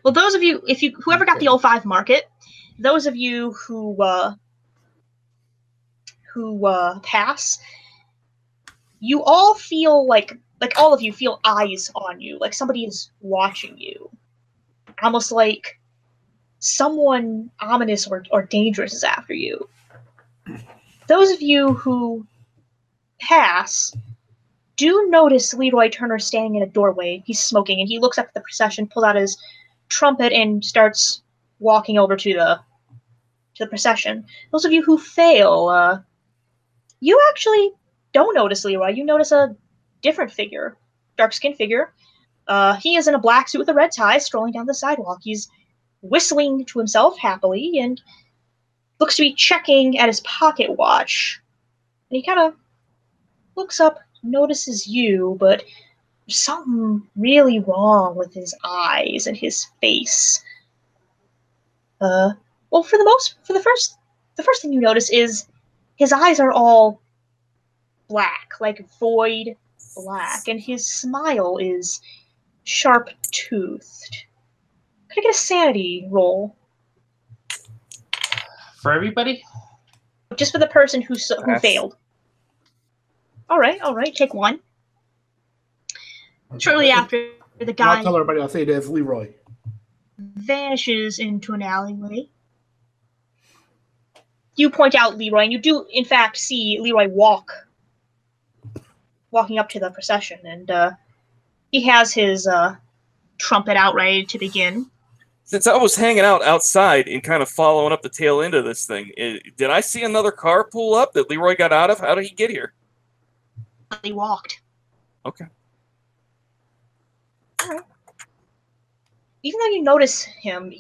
Well, those of you, if you whoever got the O5 market, those of you who uh, who uh, pass, you all feel like like all of you feel eyes on you, like somebody is watching you, almost like someone ominous or, or dangerous is after you. Those of you who pass do notice Leroy Turner standing in a doorway. He's smoking, and he looks up at the procession, pulls out his trumpet, and starts walking over to the to the procession. Those of you who fail, uh, you actually don't notice Leroy. You notice a different figure, dark skinned figure. Uh, he is in a black suit with a red tie, strolling down the sidewalk. He's whistling to himself happily and looks to be checking at his pocket watch. And he kind of looks up, notices you, but there's something really wrong with his eyes and his face. Uh, well, for the most, for the first, the first thing you notice is his eyes are all black, like void black, and his smile is sharp toothed. Could I get a sanity roll? For everybody? Just for the person who, who Yes. failed. All right, all right, take one. Shortly after, the guy. I'll tell everybody. I'll say there's Leroy. vanishes into an alleyway. You point out Leroy, and you do, in fact, see Leroy walk, walking up to the procession, and uh, he has his uh, trumpet out ready to begin. Since I was hanging out outside and kind of following up the tail end of this thing, i did I see another car pull up that Leroy got out of? How did he get here? He walked. Okay. Even though you notice him,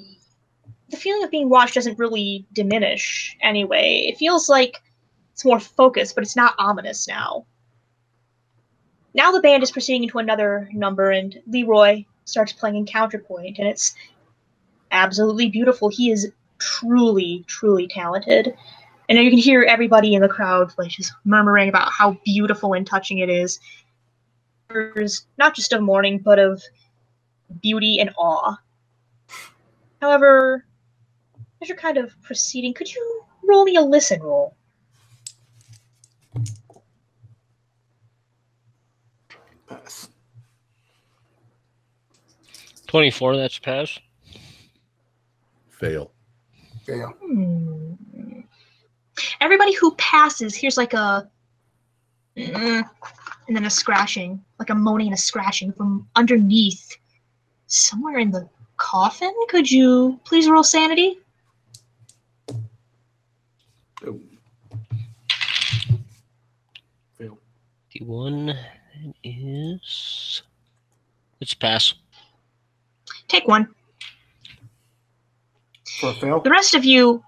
the feeling of being watched doesn't really diminish anyway. It feels like it's more focused, but it's not ominous now. Now the band is proceeding into another number, and Leroy starts playing in counterpoint, and it's absolutely beautiful. He is truly, truly talented. And you can hear everybody in the crowd like just murmuring about how beautiful and touching it is. There's not just of mourning, but of beauty and awe. However, as you're kind of proceeding, could you roll me a listen roll? Pass. 24, that's pass. Fail. Fail. Hmm. Everybody who passes here's like a "Mm," and then a scratching, like a moaning and a scratching from underneath, somewhere in the coffin. Could you please roll sanity? Oh. Fail. 51 is. It's pass. Take one. For a fail. The rest of you,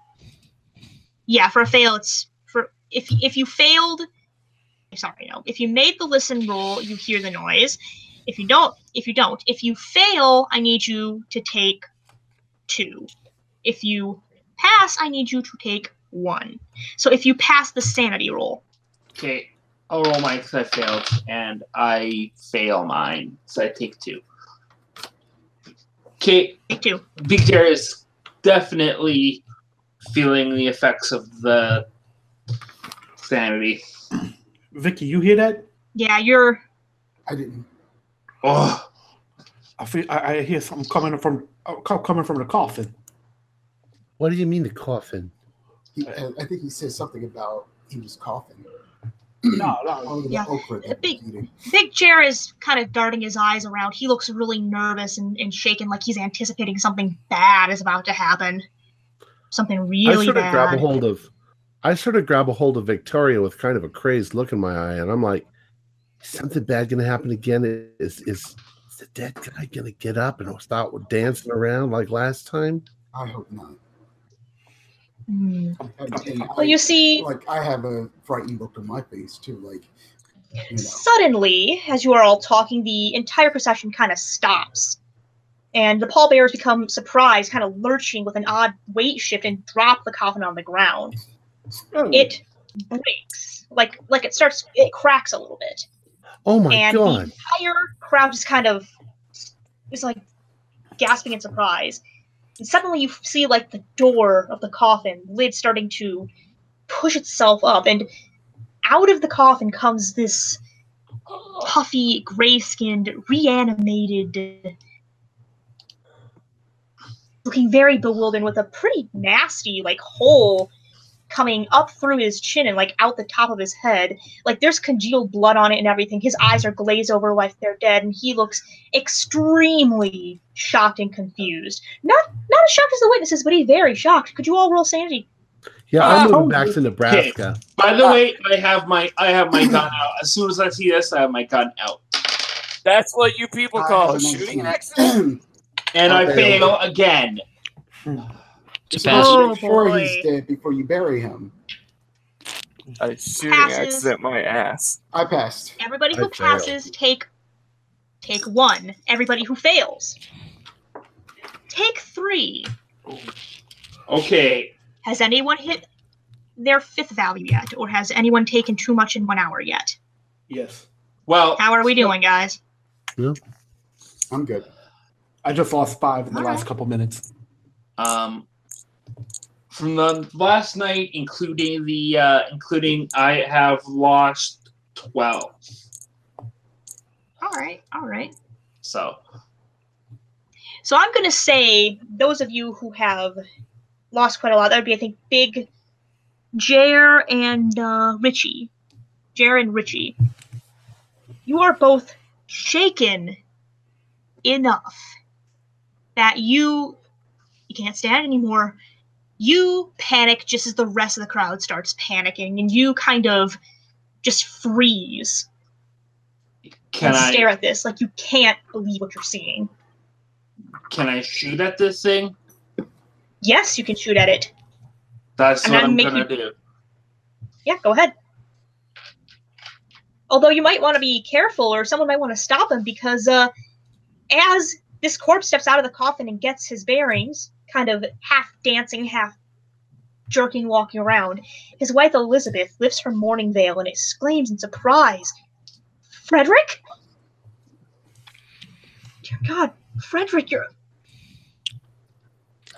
yeah, for a fail, it's for if if you failed. Sorry, no. If you made the listen roll, you hear the noise. If you don't, if you don't, if you fail, I need you to take two. If you pass, I need you to take one. So if you pass the sanity roll, Okay, I'll roll mine because I failed, and I fail mine, so I take two. Okay, take two. Big Bear is definitely feeling the effects of the sanity. Vicky, you hear that? Yeah, you're. I didn't. Oh, I feel. I, I hear something coming from uh, coming from the coffin. What do you mean the coffin? He, I I think he said something about he was coughing. No, no. Yeah. okra Big- Big Jer is kind of darting his eyes around. He looks really nervous and, and shaken, like he's anticipating something bad is about to happen. Something really I really sort of bad. grab a hold of I sort of grab a hold of Victoria with kind of a crazed look in my eye, and I'm like, is something bad gonna happen again? Is is, is the dead guy gonna get up and start dancing around like last time? I hope not. And, and Well, you see, like I have a frightened look on my face too. Like you know, suddenly, as you are all talking, the entire procession kind of stops. And the pallbearers become surprised, kind of lurching with an odd weight shift and drop the coffin on the ground. Oh, It breaks. Like like it starts it cracks a little bit. Oh my and god! And the entire crowd just kind of is like gasping in surprise. And suddenly you see like the door of the coffin, lid starting to push itself up, and out of the coffin comes this puffy, gray-skinned, reanimated, looking very bewildered with a pretty nasty like hole coming up through his chin and like out the top of his head. Like there's congealed blood on it and everything. His eyes are glazed over like they're dead, and he looks extremely shocked and confused. Not not as shocked as the witnesses, but he's very shocked. Could you all roll sanity? Yeah, I'm Ah, moving back to Nebraska. By the way, I have my I have my gun out. As soon as I see this, I have my gun out, That's what you people call a a shooting 19. accident. and I fail again. It's So a pass. Oh, make sure boy. he's dead before you bury him. I shooting Passes. accident, my ass. I passed. Everybody who I failed. passes take take one. Everybody who fails take three. Okay, Has anyone hit their fifth value yet, or has anyone taken too much in one hour yet? Yes. well, How are we doing, guys? I'm good. I just lost five in the All last right. couple minutes. um, from the last night, including the uh, including I have lost twelve. All right, all right. So So I'm going to say those of you who have lost quite a lot, that would be, I think, Big Jer and uh, Richie. Jer and Richie. You are both shaken enough that you you can't stand anymore. You panic just as the rest of the crowd starts panicking, and you kind of just freeze can I stare at this like you can't believe what you're seeing. can I shoot at this thing? Yes, you can shoot at it. That's I'm what I'm making- gonna do. Yeah, go ahead. Although you might want to be careful, or someone might want to stop him because uh, as this corpse steps out of the coffin and gets his bearings, kind of half dancing, half jerking, walking around, his wife Elizabeth lifts her mourning veil and exclaims in surprise, "Frederick! Dear God, Frederick, you're..."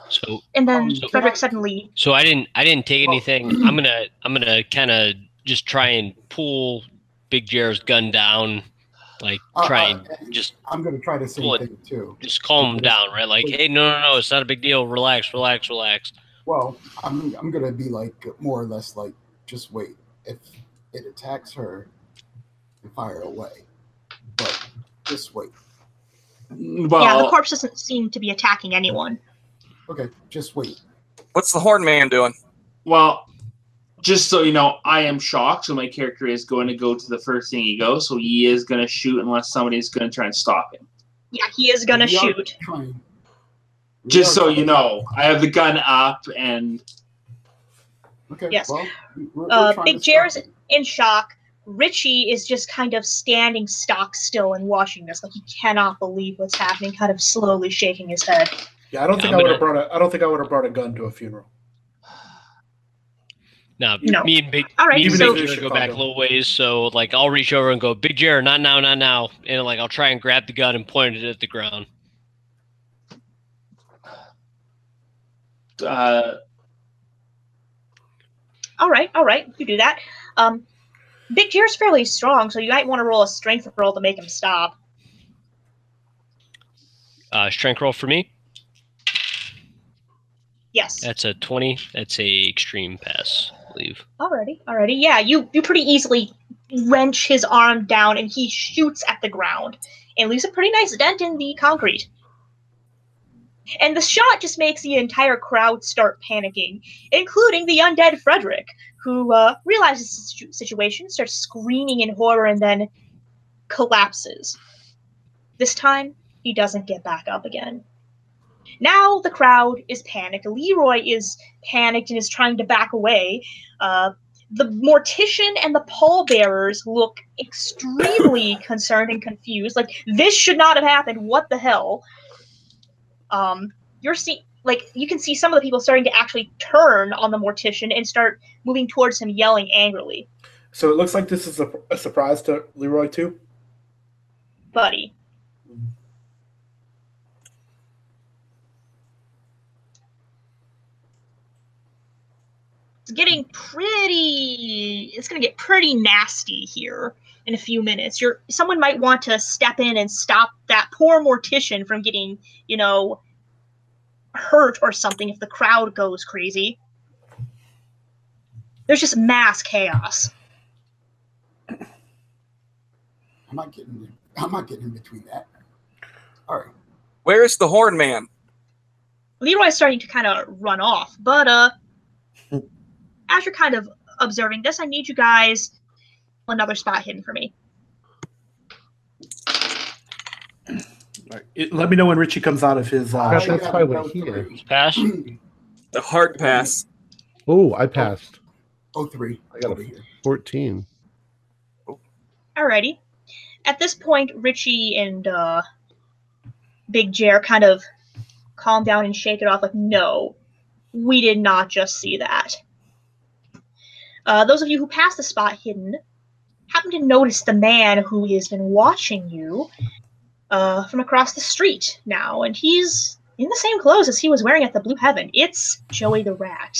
So And then so- Frederick suddenly so I didn't I didn't take Oh. anything. I'm gonna I'm gonna kind of just try and pull Big Jer's gun down, like Uh, try uh, and just I'm going to try the same Well, thing too. just calm him down, right? Like, hey, no, no, no, it's not a big deal. Relax, relax, relax. Well, I'm I'm going to be like more or less like just wait. If it attacks her, then fire away. But just wait. Well, yeah, the corpse doesn't seem to be attacking anyone. Okay, just wait. What's the horn man doing? Well, just so you know, I am shocked. So my character is going to go to the first thing he goes. So he is going to shoot unless somebody's going to try and stop him. Yeah, he is gonna shoot. Just so trying- you know, I have the gun up and Okay. Yes. Well, we- we're, Uh, we're trying Big to Jer's in shock. Richie is just kind of standing stock still and watching this, like he cannot believe what's happening, kind of slowly shaking his head. Yeah, I don't Yeah, think I'm I would have gonna- brought a. I don't think I would have brought a gun to a funeral. Now, No. me and Big, All right, me and so- Big Jer go back a little ways. So, like, I'll reach over and go, Big Jer, not now, not now. And, like, I'll try and grab the gun and point it at the ground. uh, All right, all right, you do that. Um, Big Jer's fairly strong, so you might want to roll a strength roll to make him stop. Uh, strength roll for me. Yes. That's a 20. That's a extreme pass, believe. Already, alrighty. Yeah, you you pretty easily wrench his arm down, and he shoots at the ground and leaves a pretty nice dent in the concrete. And the shot just makes the entire crowd start panicking, including the undead Frederick, who uh, realizes the situation, starts screaming in horror, and then collapses. This time, he doesn't get back up again. Now the crowd is panicked. Leroy is panicked and is trying to back away. Uh, the mortician and the pallbearers look extremely concerned and confused. Like this should not have happened. What the hell? Um, you're seeing like you can see some of the people starting to actually turn on the mortician and start moving towards him, yelling angrily. So it looks like this is a, a surprise to Leroy too. Buddy, it's getting pretty it's going to get pretty nasty here in a few minutes you're someone might want to step in and stop that poor mortician from getting you know hurt or something if the crowd goes crazy there's just mass chaos I'm not getting. I'm not getting in between that. All right. Where's the horn man? leroy's starting to kind of run off but uh as you're kind of observing this i need you guys another spot hidden for me All right. It- let me know when Richie comes out of his. Crap, Uh, that's got why it we're here. Pass. The hard pass. Oh, I passed. Oh, three. I got over a here. 14. Alrighty. At this point, Richie and uh, Big Jer kind of calm down and shake it off, like, no, we did not just see that. Uh, those of you who passed the spot hidden happen to notice the man who has been watching you uh, from across the street now, and he's in the same clothes as he was wearing at the Blue Heaven. It's Joey the Rat.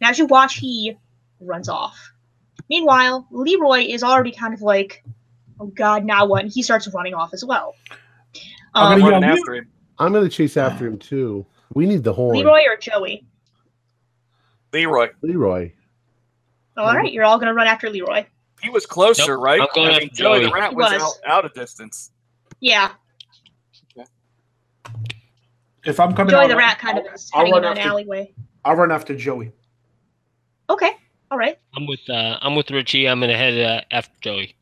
And as you watch, he runs off. Meanwhile, Leroy is already kind of like, oh god, now what? And he starts running off as well. I'm Um, gonna Running after him. I'm going to chase after him too. We need the horn. Leroy or Joey? Leroy. Leroy. All right, you're all gonna run after Leroy. He was closer, Nope, right? I'm going I mean, after Joey the rat He was, was. Out, out of distance. Yeah, if I'm coming Joey out, the rat kind of is heading in an after- alleyway. I'll run after Joey. Okay, all right, I'm with uh, I'm with Richie. I'm gonna head uh, after Joey.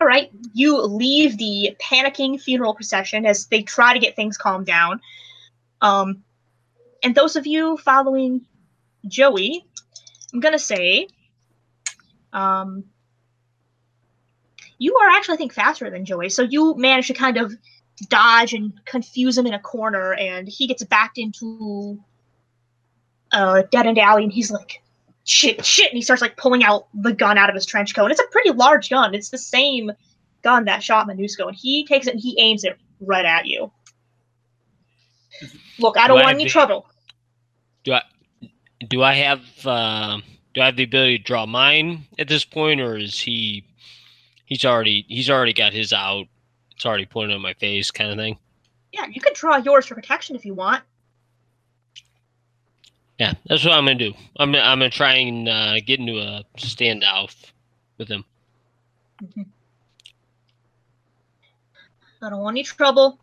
all right. You leave the panicking funeral procession as they try to get things calmed down. Um, and those of you following Joey, I'm gonna say, um, you are actually, I think, faster than Joey. So you manage to kind of dodge and confuse him in a corner, and he gets backed into a dead end alley, and he's like, "Shit, shit!" And he starts like pulling out the gun out of his trench coat, and it's a pretty large gun. It's the same gun that shot Minusco, and he takes it and he aims it right at you. Look, I don't Do want any trouble. Do I have uh, do I have the ability to draw mine at this point, or is he he's already he's already got his out? It's already pointed in my face, kind of thing. Yeah, you could draw yours for protection if you want. Yeah, that's what I'm gonna do. I'm I'm gonna try and uh, get into a standoff with him. I don't want any trouble.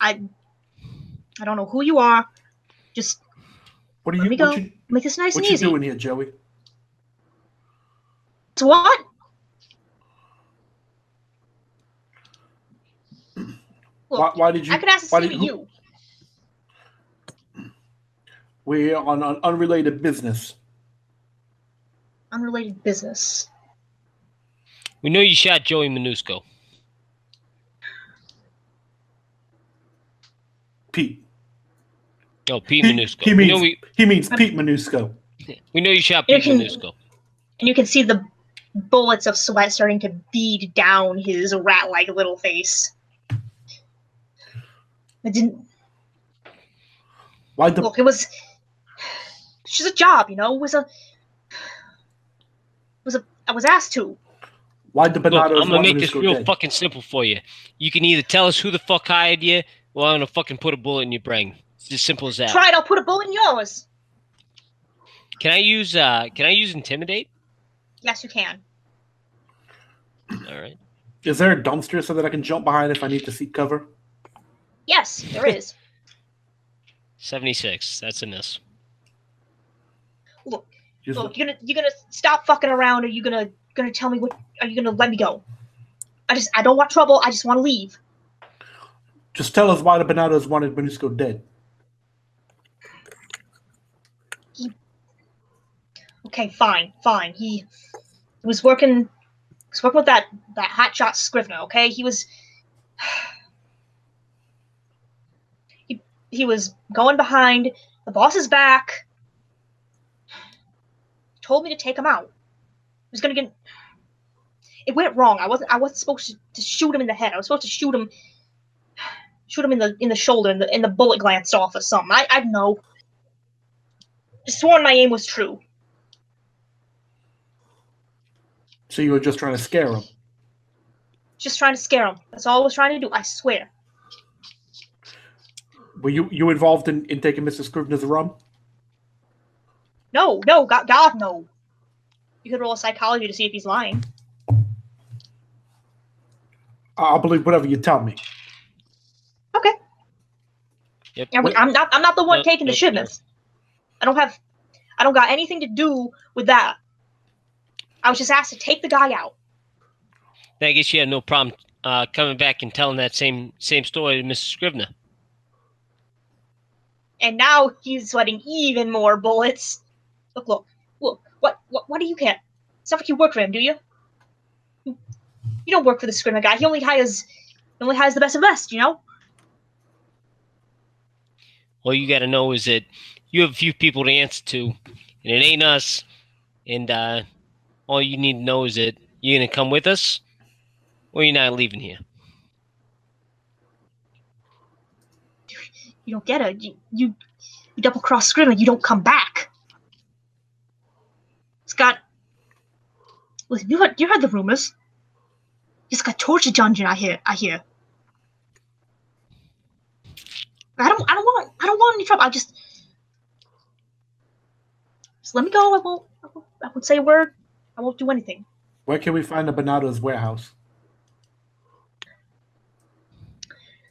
I I don't know who you are. Just What are Let you? me What go. you, make this nice and easy. what you doing here, Joey? It's what? Look, Why, why did you? I could ask the why same did of you. We're on an unrelated business. Unrelated business. We know you shot Joey Minusco. Pete. No, Pete He, Minusco. he we means we he means Pete Minusco. we know you shot You Pete can- Minusco. And you can see the bullets of sweat starting to bead down his rat-like little face. It didn't Why the? look. It was. She's a job, you know. It was a. It was a. I was asked to. Why the Look, I'm gonna make this real dead? fucking simple for you. You can either tell us who the fuck hired you, or I'm gonna fucking put a bullet in your brain. It's as simple as that. Try it. I'll put a bullet in yours. Can I use uh can I use intimidate? Yes, you can. All right. Is there a dumpster so that I can jump behind if I need to seek cover? Yes, there is. 76. That's a miss. Look, Just, look. You're gonna you're gonna stop fucking around. Or you gonna gonna tell me what? Are you gonna let me go? I just I don't want trouble. I just want to leave. just tell us why the Bonatos wanted Minusco dead. Okay, fine, fine. He was working. He was working with that that hotshot Scrivener. Okay, he was. He he was going behind the boss's back. Told me to take him out. He was gonna get. It went wrong. I wasn't. I wasn't supposed to, to shoot him in the head. I was supposed to shoot him. Shoot him in the in the shoulder, and the and the bullet glanced off or something. I I know. Sworn my aim was true. So you were just trying to scare him. Just trying to scare him. That's all I was trying to do. I swear. Were you you involved in, in taking Mr. Scrivener's rum? No, no, God, God, no. You could roll a psychology to see if he's lying. I'll believe whatever you tell me. Okay. Yep. Yeah, I'm not. I'm not the one Nope, taking the nope, shipments. I don't have. I don't got anything to do with that. I was just asked to take the guy out. I guess you had no problem uh, coming back and telling that same same story to Mrs. Scrivener. and now he's sweating even more bullets. Look, look, look. What, what, what do you care? It's not like you work for him, do you? You don't work for the Scrivener guy. He only hires, he only hires the best of best. You know. All you got to know is that you have a few people to answer to, and it ain't us. And uh, all you need to know is that you're gonna come with us, or you're not leaving here. You don't get it. You, you, you double cross Scrivener. You don't come back. Scott, listen. You heard, you heard the rumors. He's got torture dungeon. I hear. I hear. I don't. I don't want. I don't want any trouble. I just. Just let me go. I won't. I won't, I won't say a word. I won't do anything. Where can we find the Bonato's warehouse?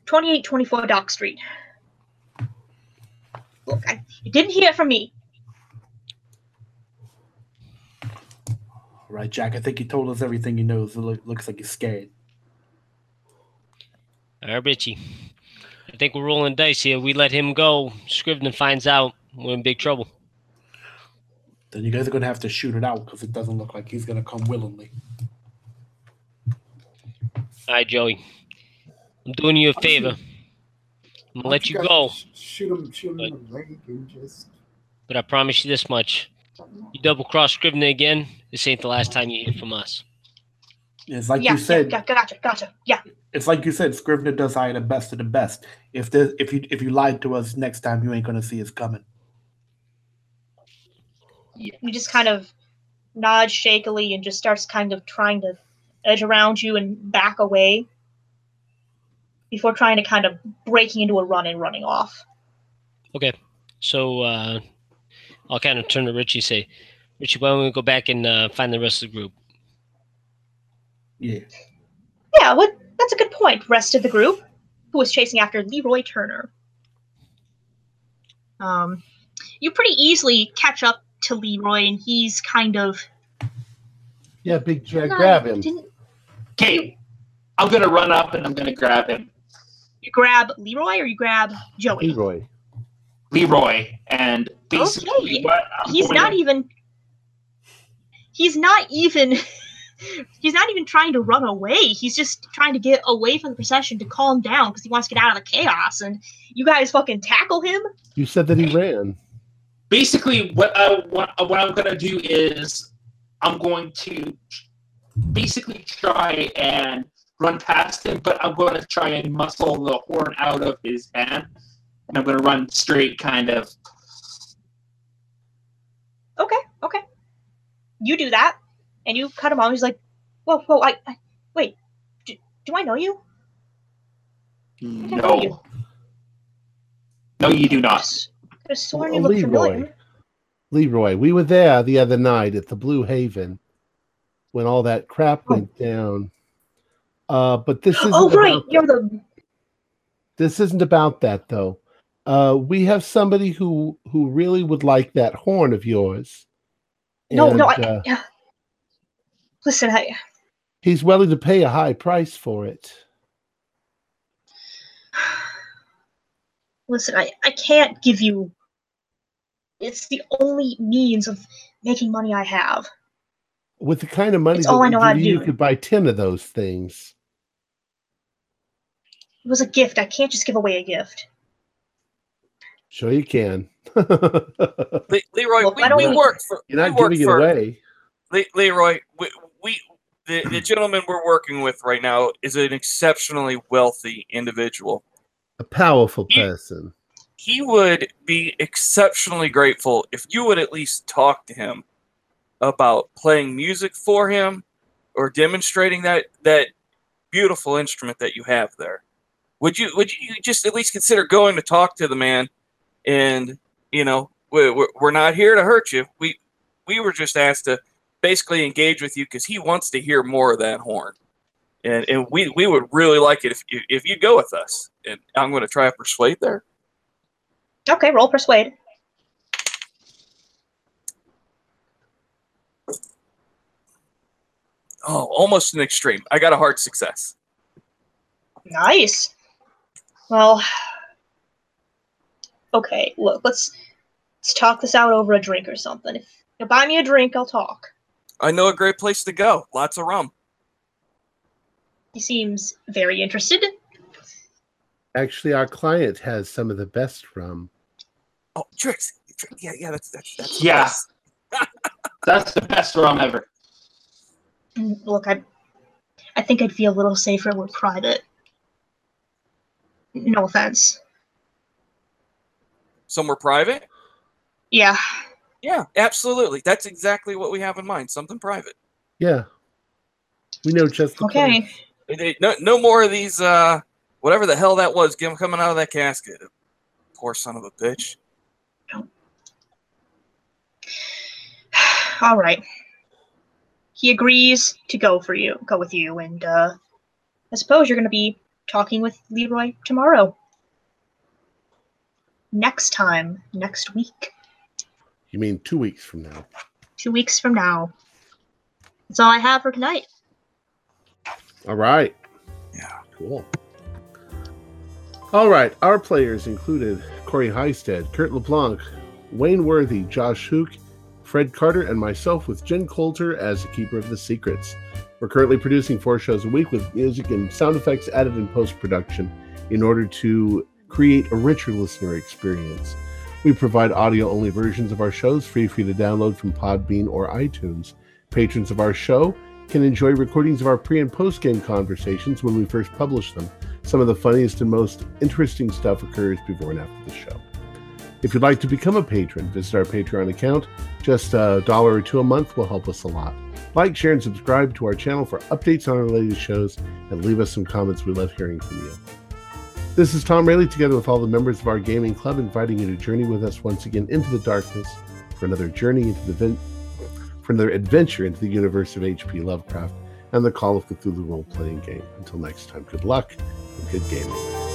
2824 Dock Street. Look, I, you didn't hear from me. All right, Jack. I think he told us everything he knows. It look, looks like he's scared. All right, Richie. I think we're rolling dice here. We let him go. Scrivener finds out. We're in big trouble. Then you guys are gonna have to shoot it out because it doesn't look like he's gonna come willingly. All right, Joey. I'm doing you a favor. I'm gonna let you guys go, Shoot him, shoot him in the leg and just. but I promise you this much: you double cross Scrivener again, this ain't the last time you hear from us. It's like yeah, you said. yeah, yeah, gotcha, gotcha. Yeah, It's like you said. Scrivener does hire the best of the best. If the if you if you lied to us next time, you ain't gonna see us coming. He just kind of nods shakily and just starts kind of trying to edge around you and back away before trying to kind of breaking into a run and running off. Okay, so uh, I'll kind of turn to Richie and say, Richie, why don't we go back and uh, find the rest of the group? Yeah. Yeah, what? That's a good point. Rest of the group, who was chasing after Leroy Turner. Um, you pretty easily catch up to Leroy, and he's kind of Yeah, Big Jack, Not- grab him. Okay, I'm gonna run up and I'm gonna grab him, you grab Leroy or you grab Joey? Leroy. Leroy, and basically Okay, what he's not to- even he's not even he's not even trying to run away he's just trying to get away from the procession to calm down because he wants to get out of the chaos and you guys fucking tackle him You said that he ran. Basically what I what, what I'm gonna do is I'm going to basically try and run past him, but I'm going to try and muscle the horn out of his hand, and I'm going to run straight, kind of. okay okay you do that and you cut him off he's like whoa whoa i, I wait do, do i know you know No, you. no, you do not. Have sworn Oh, you looked Leroy. familiar Leroy, we were there the other night at the Blue Haven when all that crap went down. Uh, but this isn't oh right about you're the this isn't about that though. Uh, we have somebody who who really would like that horn of yours. no no I, uh, yeah. listen i he's willing to pay a high price for it. listen i i can't give you it's the only means of making money i have With the kind of money It's that all I we know how to you, you do. could buy ten of those things. it was a gift i can't just give away a gift Sure, you can. Le- Leroy, Well, we, we we- work for. You're not we work giving it for, away. Le- Leroy, we, we the, the gentleman we're working with right now is an exceptionally wealthy individual. A powerful You- person. He would be exceptionally grateful if you would at least talk to him about playing music for him or demonstrating that that beautiful instrument that you have there. Would you would you just at least consider going to talk to the man and you know we're, we're not here to hurt you. We we were just asked to basically engage with you because he wants to hear more of that horn, and and we we would really like it if you, if you go with us. And I'm going to try to persuade there. Okay, roll persuade. Oh, almost an extreme. I got a hard success. Nice. Well, okay. Look, let's let's talk this out over a drink or something. If you buy me a drink, I'll talk. I know a great place to go. Lots of rum. He seems very interested. Actually, our client has some of the best rum. Oh, tricks. Tri- Yeah, yeah, that's that's, that's Yeah. nice. That's the best rum ever. Mm, Look, I I think I'd feel a little safer with private. No offense. Somewhere private. Yeah. Yeah, absolutely. That's exactly what we have in mind. Something private. Yeah. We know just the Okay. place. It- it- No, no more of these. uh Whatever the hell that was, give coming out of that casket. Poor son of a bitch. All right. He agrees to go for you, go with you, and uh, I suppose you're going to be talking with Leroy tomorrow. Next time, next week, You mean two weeks from now? two weeks from now. That's all I have for tonight. All right. Yeah. Cool. All right. Our players included Corey Heisted, Kurt LeBlanc, Wayne Worthy, Josh Hook, Fred Carter, and myself with Jen Coulter as the Keeper of the Secrets. We're currently producing four shows a week with music and sound effects added in post production in order to create a richer listener experience. We provide audio only versions of our shows free for you to download from Podbean or iTunes. Patrons of our show can enjoy recordings of our pre and post game conversations when we first publish them. Some of the funniest and most interesting stuff occurs before and after the show. If you'd like to become a patron, visit our Patreon account. Just a dollar or two a month will help us a lot. Like, share, and subscribe to our channel for updates on our latest shows, and leave us some comments. We love hearing from you. This is Tom Rayleigh, together with all the members of our gaming club, inviting you to journey with us once again into the darkness for another journey into the vin- for another adventure into the universe of H.P. Lovecraft and the Call of Cthulhu role-playing game. Until next time, good luck and good gaming.